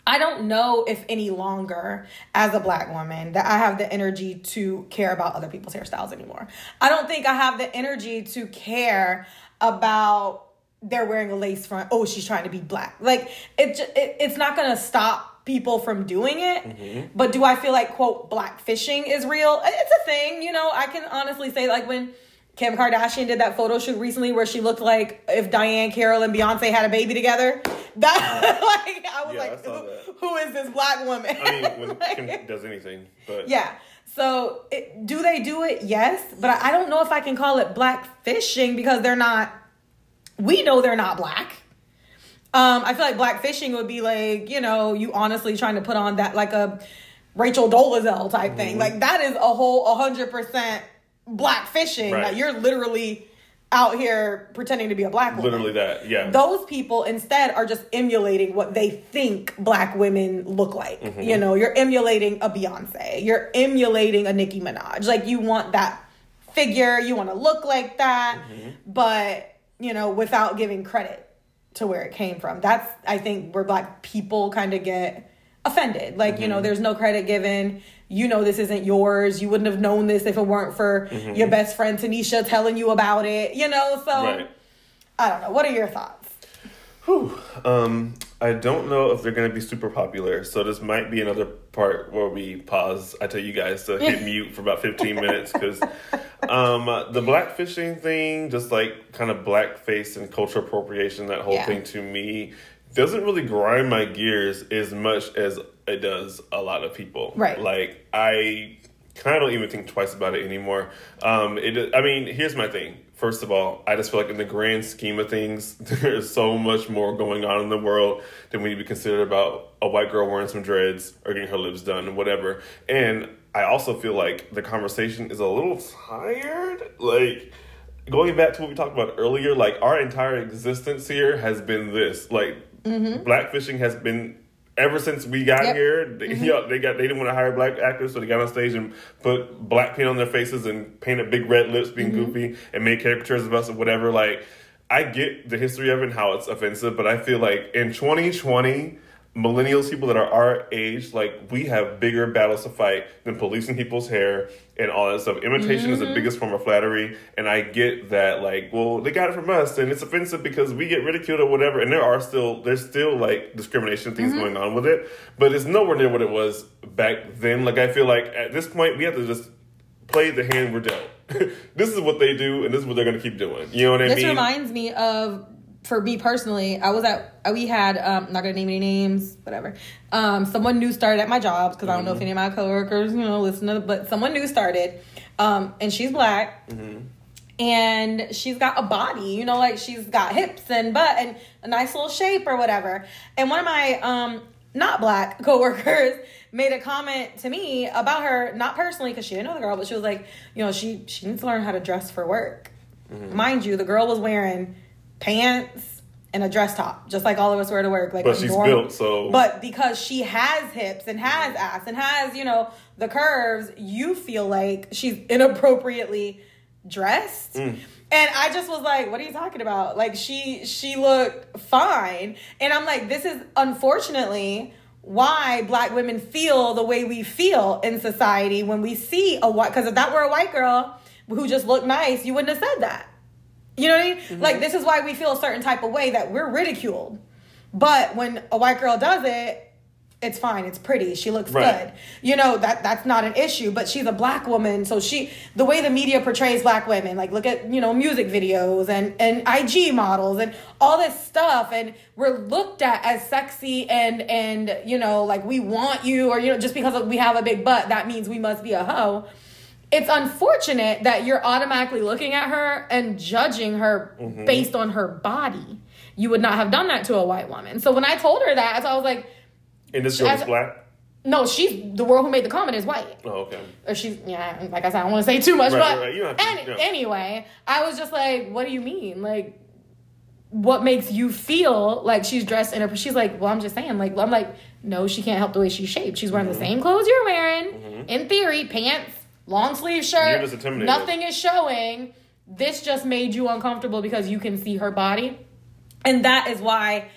I don't know if any longer, as a black woman, that I have the energy to care about other people's hairstyles anymore. I don't think I have the energy to care about they're wearing a lace front. Oh, she's trying to be black. Like it, it it's not gonna stop people from doing it. Mm-hmm. But do I feel like quote black fishing is real? It's a thing. You know, I can honestly say like when. Kim Kardashian did that photo shoot recently where she looked like if Diahann Carroll and Beyonce had a baby together. That like I was Yeah, like, saw who, who is this black woman? I mean, when Like- Kim does anything, but yeah. So it, do they do it? Yes, but I, I don't know if I can call it black fishing because they're not. We know they're not black. Um, I feel like black fishing would be like you know you honestly trying to put on that like a Rachel Dolezal type thing. Like that is a whole hundred percent black fishing. Right. Like you're literally out here pretending to be a black woman. literally that. Yeah. Those people instead are just emulating what they think black women look like. Mm-hmm. You know, you're emulating a Beyonce, you're emulating a Nicki Minaj. Like you want that figure, you want to look like that, Mm-hmm. but you know, without giving credit to where it came from. That's I think where black people kind of get offended. Like, you know, Mm-hmm. there's no credit given. You know this isn't yours. You wouldn't have known this if it weren't for your best friend Tanisha telling you about it. You know, so Mm-hmm. right. I don't know. What are your thoughts? Um, I don't know if they're going to be super popular, so this might be another part where we pause. I tell you guys to hit mute for about fifteen minutes because um, the blackfishing thing, just like kind of blackface and cultural appropriation, that whole Yeah. thing to me doesn't really grind my gears as much as it does a lot of people. Right. Like I kind of don't even think twice about it anymore. Um, it. I mean, here's my thing. First of all, I just feel like in the grand scheme of things, there's so much more going on in the world than we need to be considered about a white girl wearing some dreads or getting her lips done whatever. And I also feel like the conversation is a little tired. Like going back to what we talked about earlier, like our entire existence here has been this. Like blackfishing has been ever since we got Yep. here. They, mm-hmm. you know, they got they didn't want to hire black actors, so they got on stage and put black paint on their faces and painted big red lips, being mm-hmm. goofy, and made caricatures of us or whatever. Like I get the history of it and how it's offensive, but I feel like in 2020 millennials, people that are our age, like we have bigger battles to fight than policing people's hair and all that stuff. Imitation is the mm-hmm. biggest form of flattery, and I get that. Like, well, they got it from us, and it's offensive because we get ridiculed or whatever. And there are still there's still like discrimination things mm-hmm. going on with it, but it's nowhere near what it was back then. Like, I feel like at this point we have to just play the hand we're dealt. this is what they do, and this is what they're going to keep doing. You know what I This mean? This reminds me of, for me personally, I was at, we had, um, not gonna name any names, whatever. Um, someone new started at my job because I don't know if Mm-hmm. any of my coworkers, you know, listen to, but someone new started, um, and she's black. Mm-hmm. And she's got a body, you know, like she's got hips and butt and a nice little shape or whatever. And one of my um not black coworkers made a comment to me about her, not personally because she didn't know the girl, but she was like, you know, she she needs to learn how to dress for work. Mind you, the girl was wearing pants and a dress top, just like all of us wear to work. Like But she's normal- built, so- But because she has hips and has ass and has, you know, the curves, you feel like she's inappropriately dressed. Mm. And I just was like, what are you talking about? Like she she looked fine. And I'm like, this is unfortunately why black women feel the way we feel in society when we see a white because if that were a white girl who just looked nice, you wouldn't have said that. You know what I mean? Mm-hmm. Like this is why we feel a certain type of way that we're ridiculed. But when a white girl does it, it's fine. It's pretty. She looks Right. good. You know that that's not an issue. But she's a black woman, so she the way the media portrays black women, like look at you know music videos and and IG models and all this stuff, and we're looked at as sexy and and you know like we want you or you know just because we have a big butt that means we must be a hoe it's unfortunate that you're automatically looking at her and judging her Mm-hmm. based on her body. You would not have done that to a white woman. So when I told her that, I was like, and this girl is black. no, she's the girl who made the comment is white. Oh, okay. Or she's yeah, like I said, I don't want to say too much, Right, but right, right. You don't have to, any- yeah. anyway, I was just like, what do you mean? Like, what makes you feel like she's dressed in a? She's like, well, I'm just saying, like, I'm like, no, she can't help the way she's shaped. She's wearing Mm-hmm. the same clothes you're wearing. In theory, pants, long sleeve shirt, nothing is showing. This just made you uncomfortable because you can see her body, and that is why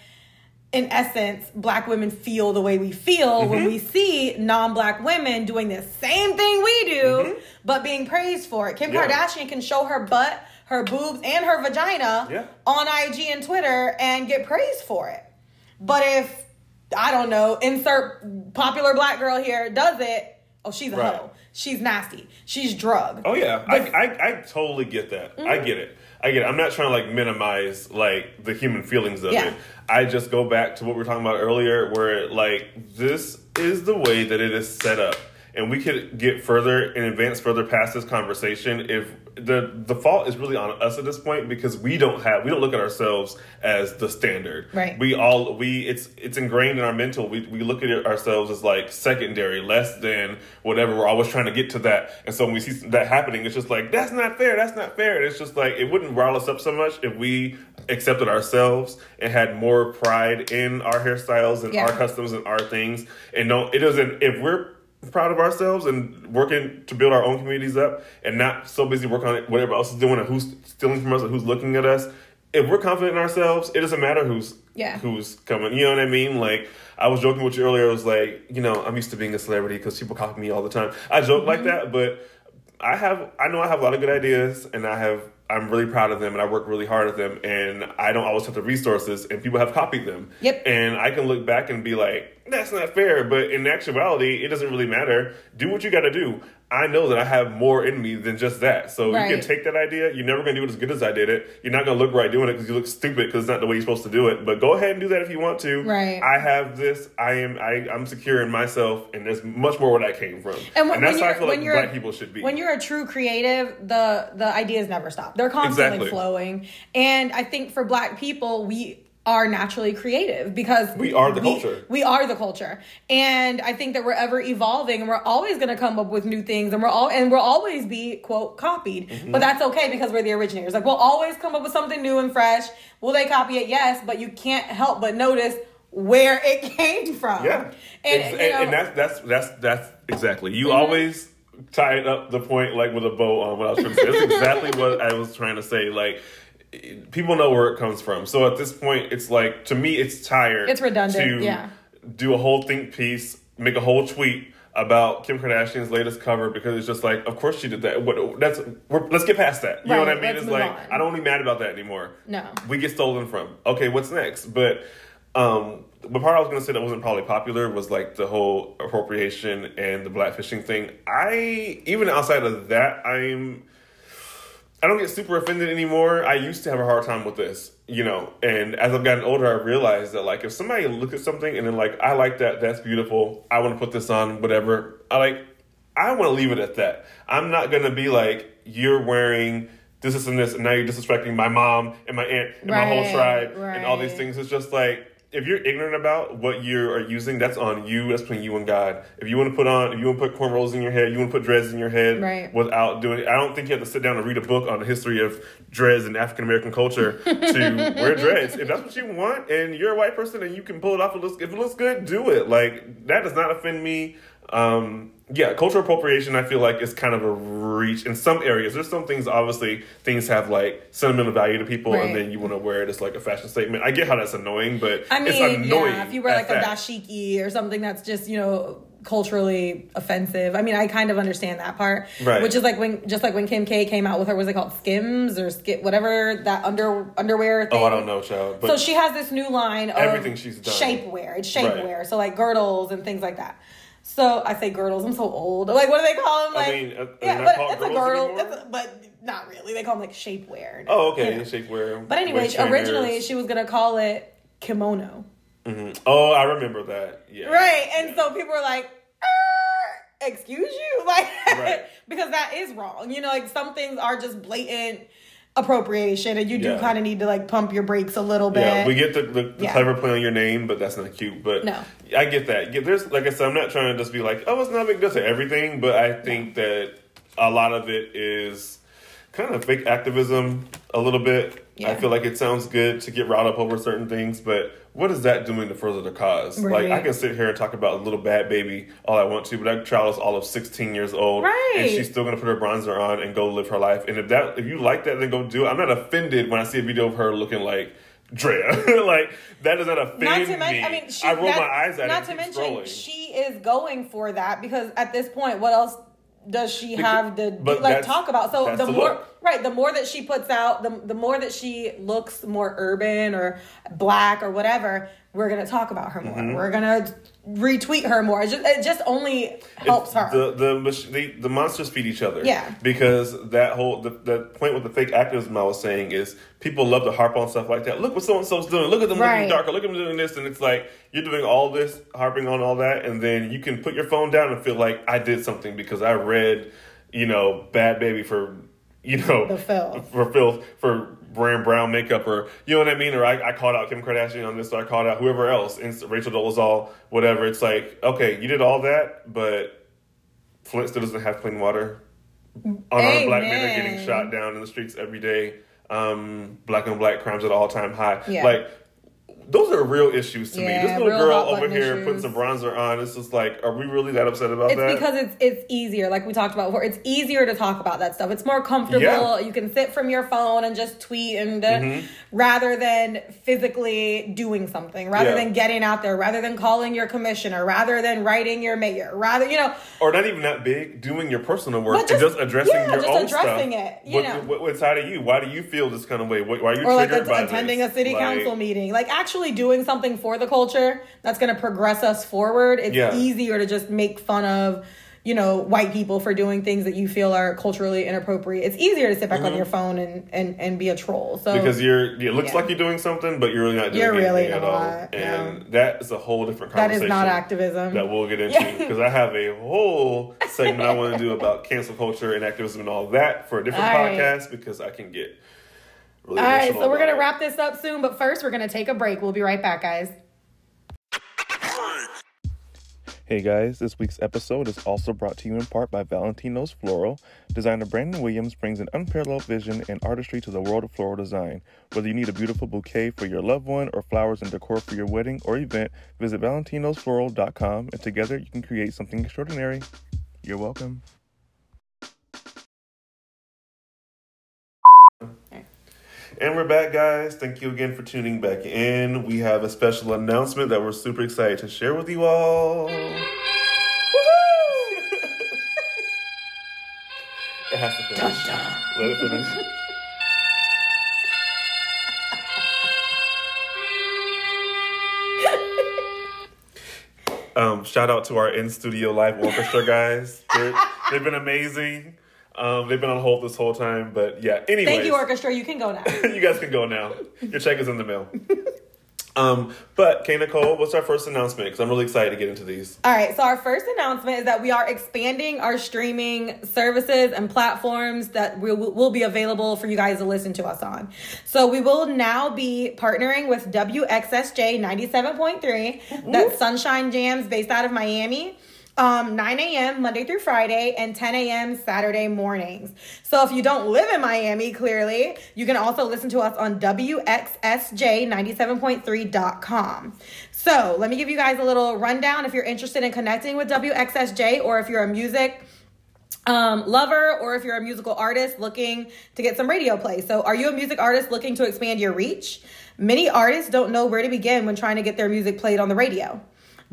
in essence, black women feel the way we feel when we see non-black women doing the same thing we do, but being praised for it. Kim Yeah. Kardashian can show her butt her boobs and her vagina Yeah. on IG and Twitter and get praised for it. But if I don't know, insert popular black girl here does it, oh she's a Right. hoe. She's nasty. She's drug. Oh yeah, I, I I totally get that. I mm. get it. I get it. I'm not trying to like minimize like the human feelings of Yeah. it. I just go back to what we were talking about earlier, where like this is the way that it is set up, and we could get further and advance further past this conversation if the the fault is really on us at this point because we don't have we don't look at ourselves as the standard. Right. We all we it's it's ingrained in our mental. We we look at it ourselves as like secondary, less than whatever. We're always trying to get to that, and so when we see that happening, it's just like that's not fair. That's not fair. And it's just like it wouldn't rile us up so much if we accepted ourselves and had more pride in our hairstyles and Yeah. our customs and our things. And no, it doesn't. If we're proud of ourselves and working to build our own communities up and not so busy working on whatever else is doing and who's stealing from us and who's looking at us if we're confident in ourselves it doesn't matter who's Yeah. who's coming you know what i mean like i was joking with you earlier i was like you know i'm used to being a celebrity because people copy me all the time i joke like Mm-hmm. that but i have i know i have a lot of good ideas and i have i'm really proud of them and i work really hard at them and i don't always have the resources and people have copied them Yep. and I can look back and be like, that's not fair. But in actuality, it doesn't really matter. Do what you got to do. I know that I have more in me than just that. So you can take that idea. You're never going to do it as good as I did it. You're not going to look right doing it because you look stupid because it's not the way you're supposed to do it. But go ahead and do that if you want to. Right. I have this. I am. I, I'm secure in myself, and there's much more where that came from. And, when, that's when how I feel like black people should be. When you're a true creative, the the ideas never stop. They're constantly Exactly. flowing. And I think for black people, we are naturally creative because We are the culture. We are the culture. And I think that we're ever evolving and we're always gonna come up with new things and we're all and we'll always be quote copied. Mm-hmm. But that's okay because we're the originators. Like we'll always come up with something new and fresh. Will they copy it? Yes, but you can't help but notice where it came from. Yeah, And, and, you know, and that's that's that's that's exactly. You Mm-hmm. always tied up the point like with a bow on what I was trying to say. That's exactly what I was trying to say. Like people know where it comes from. So at this point, it's like to me, it's tired. It's redundant, To yeah. do a whole think piece, make a whole tweet about Kim Kardashian's latest cover because it's just like, of course she did that. What that's we're, let's get past that. You know what I mean? It's like on. I don't be mad about that anymore. No. we get stolen from. Okay, what's next? But um, the part I was gonna say that wasn't probably popular was like the whole appropriation and the blackfishing thing. I even outside of that, I'm I don't get super offended anymore. I used to have a hard time with this, you know. And as I've gotten older, I realized that like if somebody looks at something and then like I like that, that's beautiful. I want to put this on, whatever. I like. I want to leave it at that. I'm not gonna be like you're wearing this, this, and this, and now you're disrespecting my mom and my aunt and my whole Right, tribe and all these things. It's just like if you're ignorant about what you are using, that's on you. That's between you and God. If you want to put on, if you want to put cornrows in your head, you want to put dreads in your head, Right. without doing. I don't think you have to sit down and read a book on the history of dreads and African American culture to wear dreads. If that's what you want and you're a white person and you can pull it off, it looks, if it looks good, do it. Like, that does not offend me. Um, yeah, cultural appropriation, I feel like, is kind of a reach in some areas. There's some things, obviously, things have like sentimental value to people, Right. and then you want to wear it as like a fashion statement. I get how that's annoying, but I mean, it's annoying. yeah, if you wear like a dashiki or something that's just, you know, culturally offensive. I mean, I kind of understand that part. Right. Which is like when just like when Kim K came out with her was it called Skims or Skip whatever that under underwear thing. Oh, I don't know, child. But so she has this new line of Everything she's done. shapewear. It's Right. shapewear. So like girdles and things like that. So I say girdles. I'm so old. Like what do they call them? I Like mean, uh, yeah, but it's a girdle. It's a, but not really. They call them like shapewear. Oh, okay. You know. Shapewear. But anyway, originally she was gonna call it kimono. Oh, I remember that. Yeah. Right. And so people were like, "Er, excuse you? Like, Right. because that is wrong. You know, like some things are just blatant appropriation and you do Yeah. kind of need to like pump your brakes a little bit. Yeah, we get the, the, the Yeah. clever play on your name, but that's not cute. But No. I get that. There's like I said, I'm not trying to just be like, oh, it's not a big deal to everything, but I think that a lot of it is kind of fake activism a little bit. I feel like it sounds good to get riled up over certain things, but what is that doing to further the cause? Like I can sit here and talk about a little bad baby all I want to, but that child is all of 16 years old, and she's still gonna put her bronzer on and go live her life. And if that, if you like that, then go do it. I'm not offended when I see a video of her looking like Draya. like that does not offend not to me. mention, I mean, she, I roll my eyes at Not to mention, scrolling. she is going for that because at this point, what else does she have to like talk about? So the the more look. Right, the more that she puts out, the the more that she looks more urban or black or whatever, we're gonna talk about her more. Mm-hmm. We're gonna retweet her more. It just, it just only helps her. The the, the the monsters feed each other. Yeah. Because that whole the, the point with the fake activism I was saying is people love to harp on stuff like that. Look what so and so's doing. Look at them Right. looking darker. Look at them doing this, and it's like you're doing all this, harping on all that, and then you can put your phone down and feel like I did something because I read, you know, Bhad Bhabie for, you know, The filth. for filth for wearing brown makeup or you know what I mean? Or I, I called out Kim Kardashian on this or I called out whoever else and Rachel Dolezal whatever. It's like okay you did all that but Flint still doesn't have clean water. Unarmed black men are getting shot down in the streets every day. Um black on black crimes at all time high. Yeah. like those are real issues to Yeah, me this little girl over here issues. putting some bronzer on it's just like are we really that upset about It's that It's because it's it's easier, like we talked about before. It's easier to talk about that stuff. It's more comfortable. Yeah. Mm-hmm. You can sit from your phone and just tweet, and uh, rather than physically doing something, rather Yeah. than getting out there, rather than calling your commissioner, rather than writing your mayor, rather you know, or not even that big, doing your personal work But and just- just addressing yeah, your just own addressing stuff. it, you what, know. what, what's out of you? Why do you feel this kind of way? Why, are you or like triggered a, by attending this? a city Like, council meeting, like actually doing something for the culture that's going to progress us forward. It's Yeah. easier to just make fun of. You know, white people for doing things that you feel are culturally inappropriate. It's easier to sit back on your phone and, and, and be a troll. So Mm-hmm. Because you're, it looks Yeah. like you're doing something, but you're really not doing You're really anything at all. not, And no. that is a whole different That conversation. is not activism. That we'll get into Yeah. because I have a whole segment I want to do about cancel culture and activism and all that for a different All right. podcast because I can get really All right, so we're gonna wrap this up soon, but first we're gonna take a break. We'll be right back, guys. Hey guys, this week's episode is also brought to you in part by Valentino's Floral. Designer Brandon Williams brings an unparalleled vision and artistry to the world of floral design. Whether you need a beautiful bouquet for your loved one or flowers and decor for your wedding or event, visit valentinosfloral.com and together you can create something extraordinary. You're welcome. And we're back, guys. Thank you again for tuning back in. We have a special announcement that we're super excited to share with you all. it has to finish. Let it finish. Um, shout out to our in studio live orchestra guys. They're, they've been amazing. Um, they've been on hold this whole time, but yeah. Anyways, Thank you, orchestra. You can go now. you guys can go now. Your check is in the mail. um, but K Nicole, what's our first announcement? Because I'm really excited to get into these. All right, so our first announcement is that we are expanding our streaming services and platforms that will, will be available for you guys to listen to us on. So we will now be partnering with WXSJ 97.3, that's Sunshine Jams based out of Miami. Um, 9 a.m. Monday through Friday and 10 a.m. Saturday mornings. So if you don't live in Miami, clearly, you can also listen to us on WXSJ97.3.com. So let me give you guys a little rundown if you're interested in connecting with WXSJ or if you're a music um, lover or if you're a musical artist looking to get some radio play. So, are you a music artist looking to expand your reach? Many artists don't know where to begin when trying to get their music played on the radio.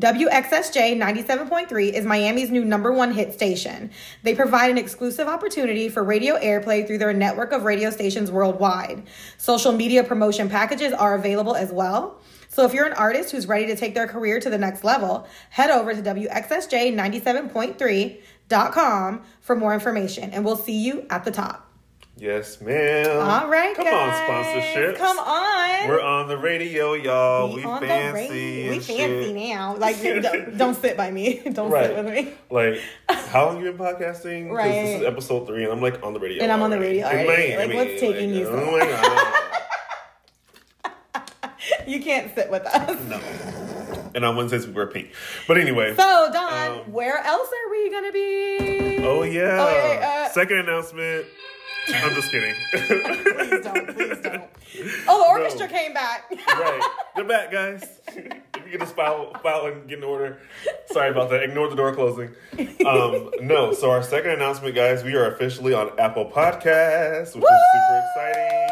WXSJ 97.3 is Miami's new number one hit station. They provide an exclusive opportunity for radio airplay through their network of radio stations worldwide. Social media promotion packages are available as well. So if you're an artist who's ready to take their career to the next level, head over to WXSJ97.3.com for more information and we'll see you at the top. Yes, ma'am. All right, Come guys. on, sponsorship. Come on. We're on the radio, y'all. We, on the fancy. We fancy shit. now. Like, don't, don't sit by me. Don't Right. sit with me. Like, how long you been podcasting? 'Cause This is episode three, and I'm like on the radio. And I'm on the radio already. Like, what's taking you so Oh my god. You can't sit with us. no. And on Wednesdays we wear pink. But anyway. So, Don, Um, where else are we going to be? oh yeah. Oh, wait, wait, uh, Second announcement. I'm just kidding. Please don't. Please don't. Oh, the orchestra No. came back. right. They're back, guys. if you get this file, file and get in order. Sorry about that. Ignore the door closing. Um, no, so our second announcement, guys, we are officially on Apple Podcasts, which is super exciting.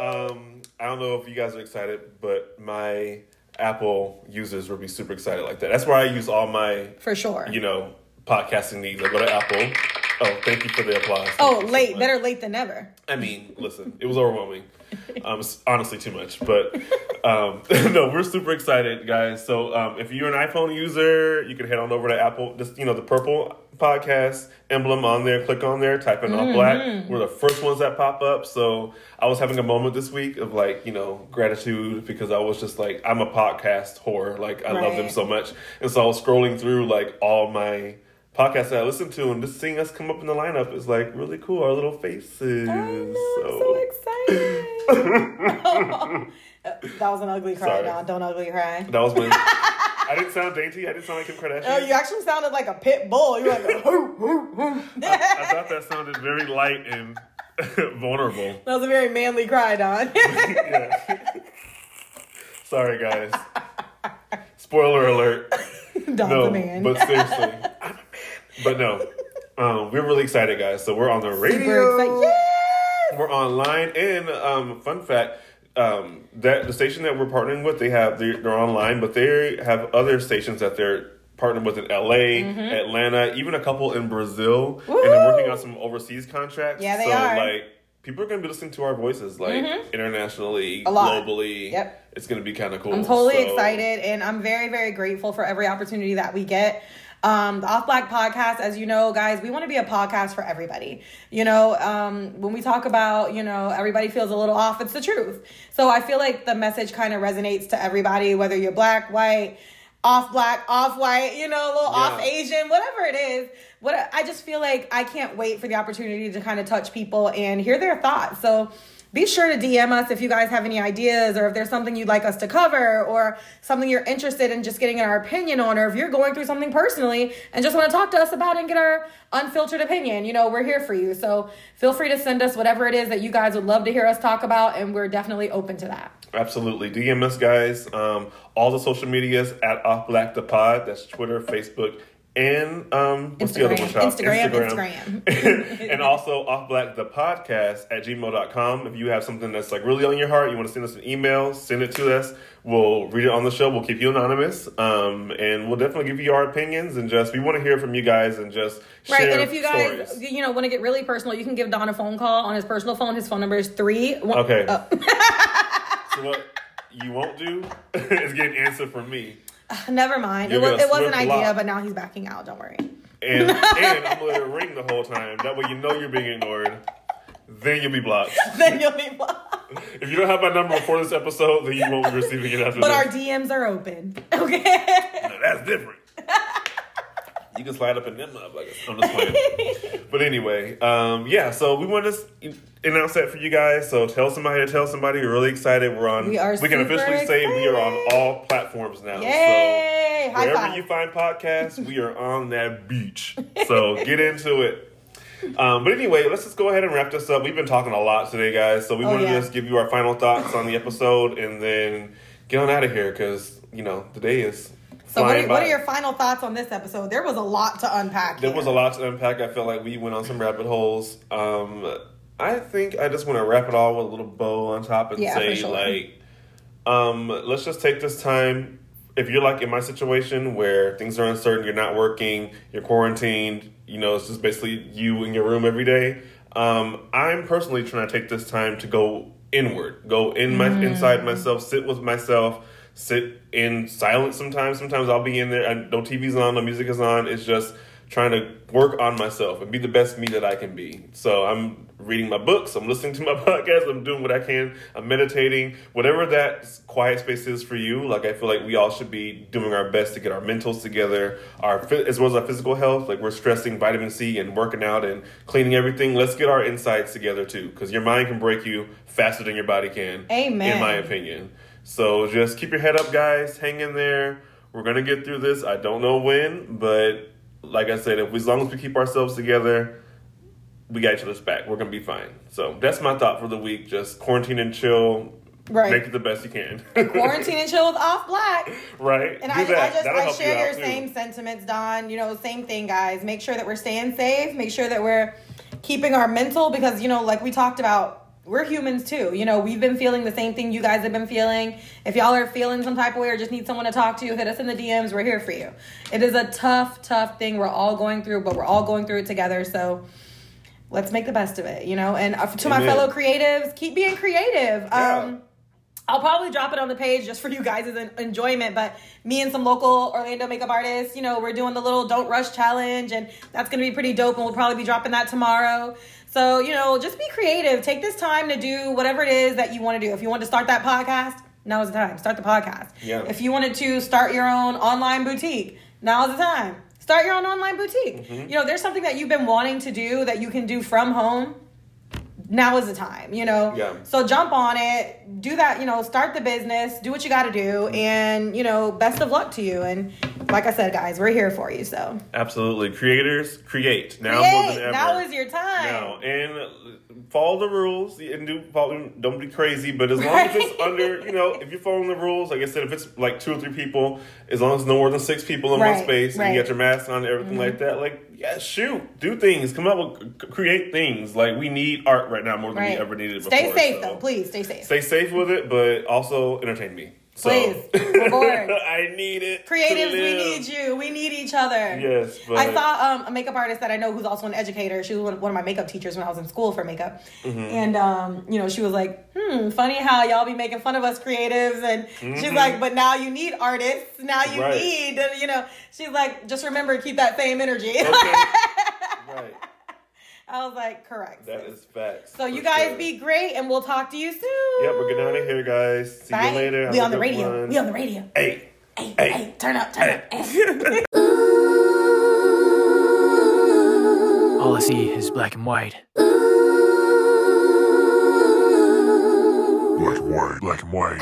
Um, I don't know if you guys are excited, but my Apple users will be super excited like that. That's where I use all my, For sure. you know, podcasting needs. I go to Apple Oh, thank you for the applause. Thank Oh, you so late. Better late than never. I mean, listen, it was overwhelming. Um, it's honestly too much, but um, no, we're super excited, guys. So um, if you're an iPhone user, you can head on over to Apple, just you know, the purple podcast emblem on there. Click on there, type in all black. We're the first ones that pop up. So I was having a moment this week of like, you know, gratitude because I was just like, I'm a podcast whore. Like I love them so much, and so I was scrolling through like all my podcasts that I listen to, and just seeing us come up in the lineup is like really cool. Our little faces. I know, I'm so excited. that was an ugly cry, Sorry. Don. Don't ugly cry. That was my. I didn't sound dainty. I didn't sound like Kim Kardashian. Oh, you actually sounded like a pit bull. You were like, "Hoo, hoo, hoo." I thought that sounded very light and vulnerable. that was a very manly cry, Don. Sorry, guys. Spoiler alert. Don's No, man. but seriously, I'm. But no, um, we're really excited, guys. So we're on the radio. Yes! We're online, and um, fun fact: um, that the station that we're partnering with, they have they're, they're online, but they have other stations that they're partnered with in LA, Atlanta, even a couple in Brazil, and they're working on some overseas contracts. Yeah, they so, are. Like people are going to be listening to our voices, like internationally, A lot. globally. Yep. it's going to be kind of cool. I'm totally So- excited and I'm very, very grateful for every opportunity that we get. Um, the Off Black podcast, as you know, guys, we want to be a podcast for everybody. You know, um, when we talk about, you know, everybody feels a little off, it's the truth. So I feel like the message kind of resonates to everybody, whether you're black, white, off black, off white, you know, a little off Asian, whatever it is. What I just feel like I can't wait for the opportunity to kind of touch people and hear their thoughts. So be sure to DM us if you guys have any ideas or if there's something you'd like us to cover or something you're interested in just getting our opinion on, or if you're going through something personally and just want to talk to us about and get our unfiltered opinion. You know, we're here for you. So feel free to send us whatever it is that you guys would love to hear us talk about, and we're definitely open to that. Absolutely. DM us, guys. Um, all the social medias at Off Black the Pod. That's Twitter, Facebook, and um, what's the other one? Instagram, child? Instagram, and also Off Black the Podcast at gmail.com. If you have something that's like really on your heart, you want to send us an email, send it to us. We'll read it on the show. We'll keep you anonymous. Um, and we'll definitely give you our opinions and just, we want to hear from you guys and just Right, and if you guys, stories. you know, want to get really personal, you can give Don a phone call on his personal phone. His phone number is three. One, Okay. oh. So what you won't do is get an answer from me. Never mind. It You're was, it was an idea, but now he's backing out. Don't worry. and and I'm gonna ring the whole time. That way you know you're being ignored. Then you'll be blocked. then you'll be blocked. If you don't have my number before this episode, then you won't be receiving it after But our. DMs are open. Okay. That's different. You can slide up in them motherfuckers. I'm just playing. but anyway, um, yeah. So we want to announce that for you guys. So tell somebody to tell somebody. We're really excited. We're on. We are We can officially say we are on all platforms now. Yay! So High wherever five. you find podcasts, we are on that beach. So get into it. Um, but anyway, let's just go ahead and wrap this up. We've been talking a lot today, guys. So we Oh, want to yeah. just give you our final thoughts on the episode and then get on out of here because you know the day is. So what are, what are your final thoughts on this episode? There was a lot to unpack. There here. was a lot to unpack. I felt like we went on some rabbit holes. Um, I think I just want to wrap it all with a little bow on top and Yeah, say, sure. like, um, let's just take this time. If you're like in my situation where things are uncertain, you're not working, you're quarantined, you know, it's just basically you in your room every day. Um, I'm personally trying to take this time to go inward, go in my Mm. inside myself, sit with myself, sit in silence. Sometimes, sometimes I'll be in there and no TV's on, no music is on. It's just trying to work on myself and be the best me that I can be. So I'm reading my books, I'm listening to my podcast, I'm doing what I can, I'm meditating, whatever that quiet space is for you. Like I feel like we all should be doing our best to get our mentals together, our as well as our physical health. Like we're stressing vitamin C and working out and cleaning everything. Let's get our insides together too, because your mind can break you faster than your body can. Amen. In my opinion. So just keep your head up, guys. Hang in there. We're gonna get through this. I don't know when, but like I said, if as long as we keep ourselves together, we got each other's back. We're gonna be fine. So that's my thought for the week. Just quarantine and chill. Right. Make it the best you can. quarantine and chill with off black. right. And I. I just That'll I you share out, your too. same sentiments, Don. You know, same thing, guys. Make sure that we're staying safe. Make sure that we're keeping our mental because you know, like we talked about, we're humans too. You know, we've been feeling the same thing you guys have been feeling. If y'all are feeling some type of way or just need someone to talk to, hit us in the DMs. We're here for you. It is a tough, tough thing we're all going through, but we're all going through it together. So let's make the best of it, you know? And uh, to my fellow creatives, keep being creative. Yeah. Um, I'll probably drop it on the page just for you guys' enjoyment. But me and some local Orlando makeup artists, you know, we're doing the little Don't Rush challenge, and that's gonna be pretty dope. And we'll probably be dropping that tomorrow. So, you know, just be creative. Take this time to do whatever it is that you want to do. If you want to start that podcast, now is the time. Start the podcast. Yeah. If you wanted to start your own online boutique, now is the time. Start your own online boutique. Mm-hmm. You know, there's something that you've been wanting to do that you can do from home now is the time, you know? Yeah. So jump on it, do that, you know, start the business, do what you got to do, and, you know, best of luck to you. And like I said, guys, we're here for you. So Absolutely. Creators, create. Now more than ever. Now is your time. Now, and follow the rules and do follow, don't be crazy, but as long as it's under, you know, if you're following the rules, like I said, if it's like two or three people, as long as no more than six people in Right, one space, and you right. Mm-hmm. got your mask on and everything like that, like, yeah, shoot, do things, come up with, create things. Like, we need art right now more than Right. we ever needed Stay before. safe, so though. Please stay safe. Stay safe with it, but also entertain me. So, Please. We're bored. I need it. Creatives, we need you. We need each other. Yes, but I saw um, a makeup artist that I know who's also an educator. She was one, one of my makeup teachers when I was in school for makeup. Mm-hmm. And, um, you know, she was like, hmm, funny how y'all be making fun of us creatives. And she's like, but now you need artists. Now you Mm-hmm. Right. need, you know, she's like, just remember keep that same energy. Okay. right. I was like, correct. That is facts. so you guys sure. be great and we'll talk to you soon. Yep, we're getting out of here, guys. See Bye. you later. Have We a on the radio. one. We on the radio. Hey. Hey, Hey. hey, turn up, turn up. All I see is black and white. Black and white. Black and white.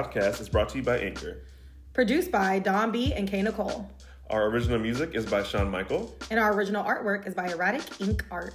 Podcast is brought to you by Anchor. Produced by Don B and Kay Nicole. Our original music is by Shan Michael. And our original artwork is by Erratic Ink Art.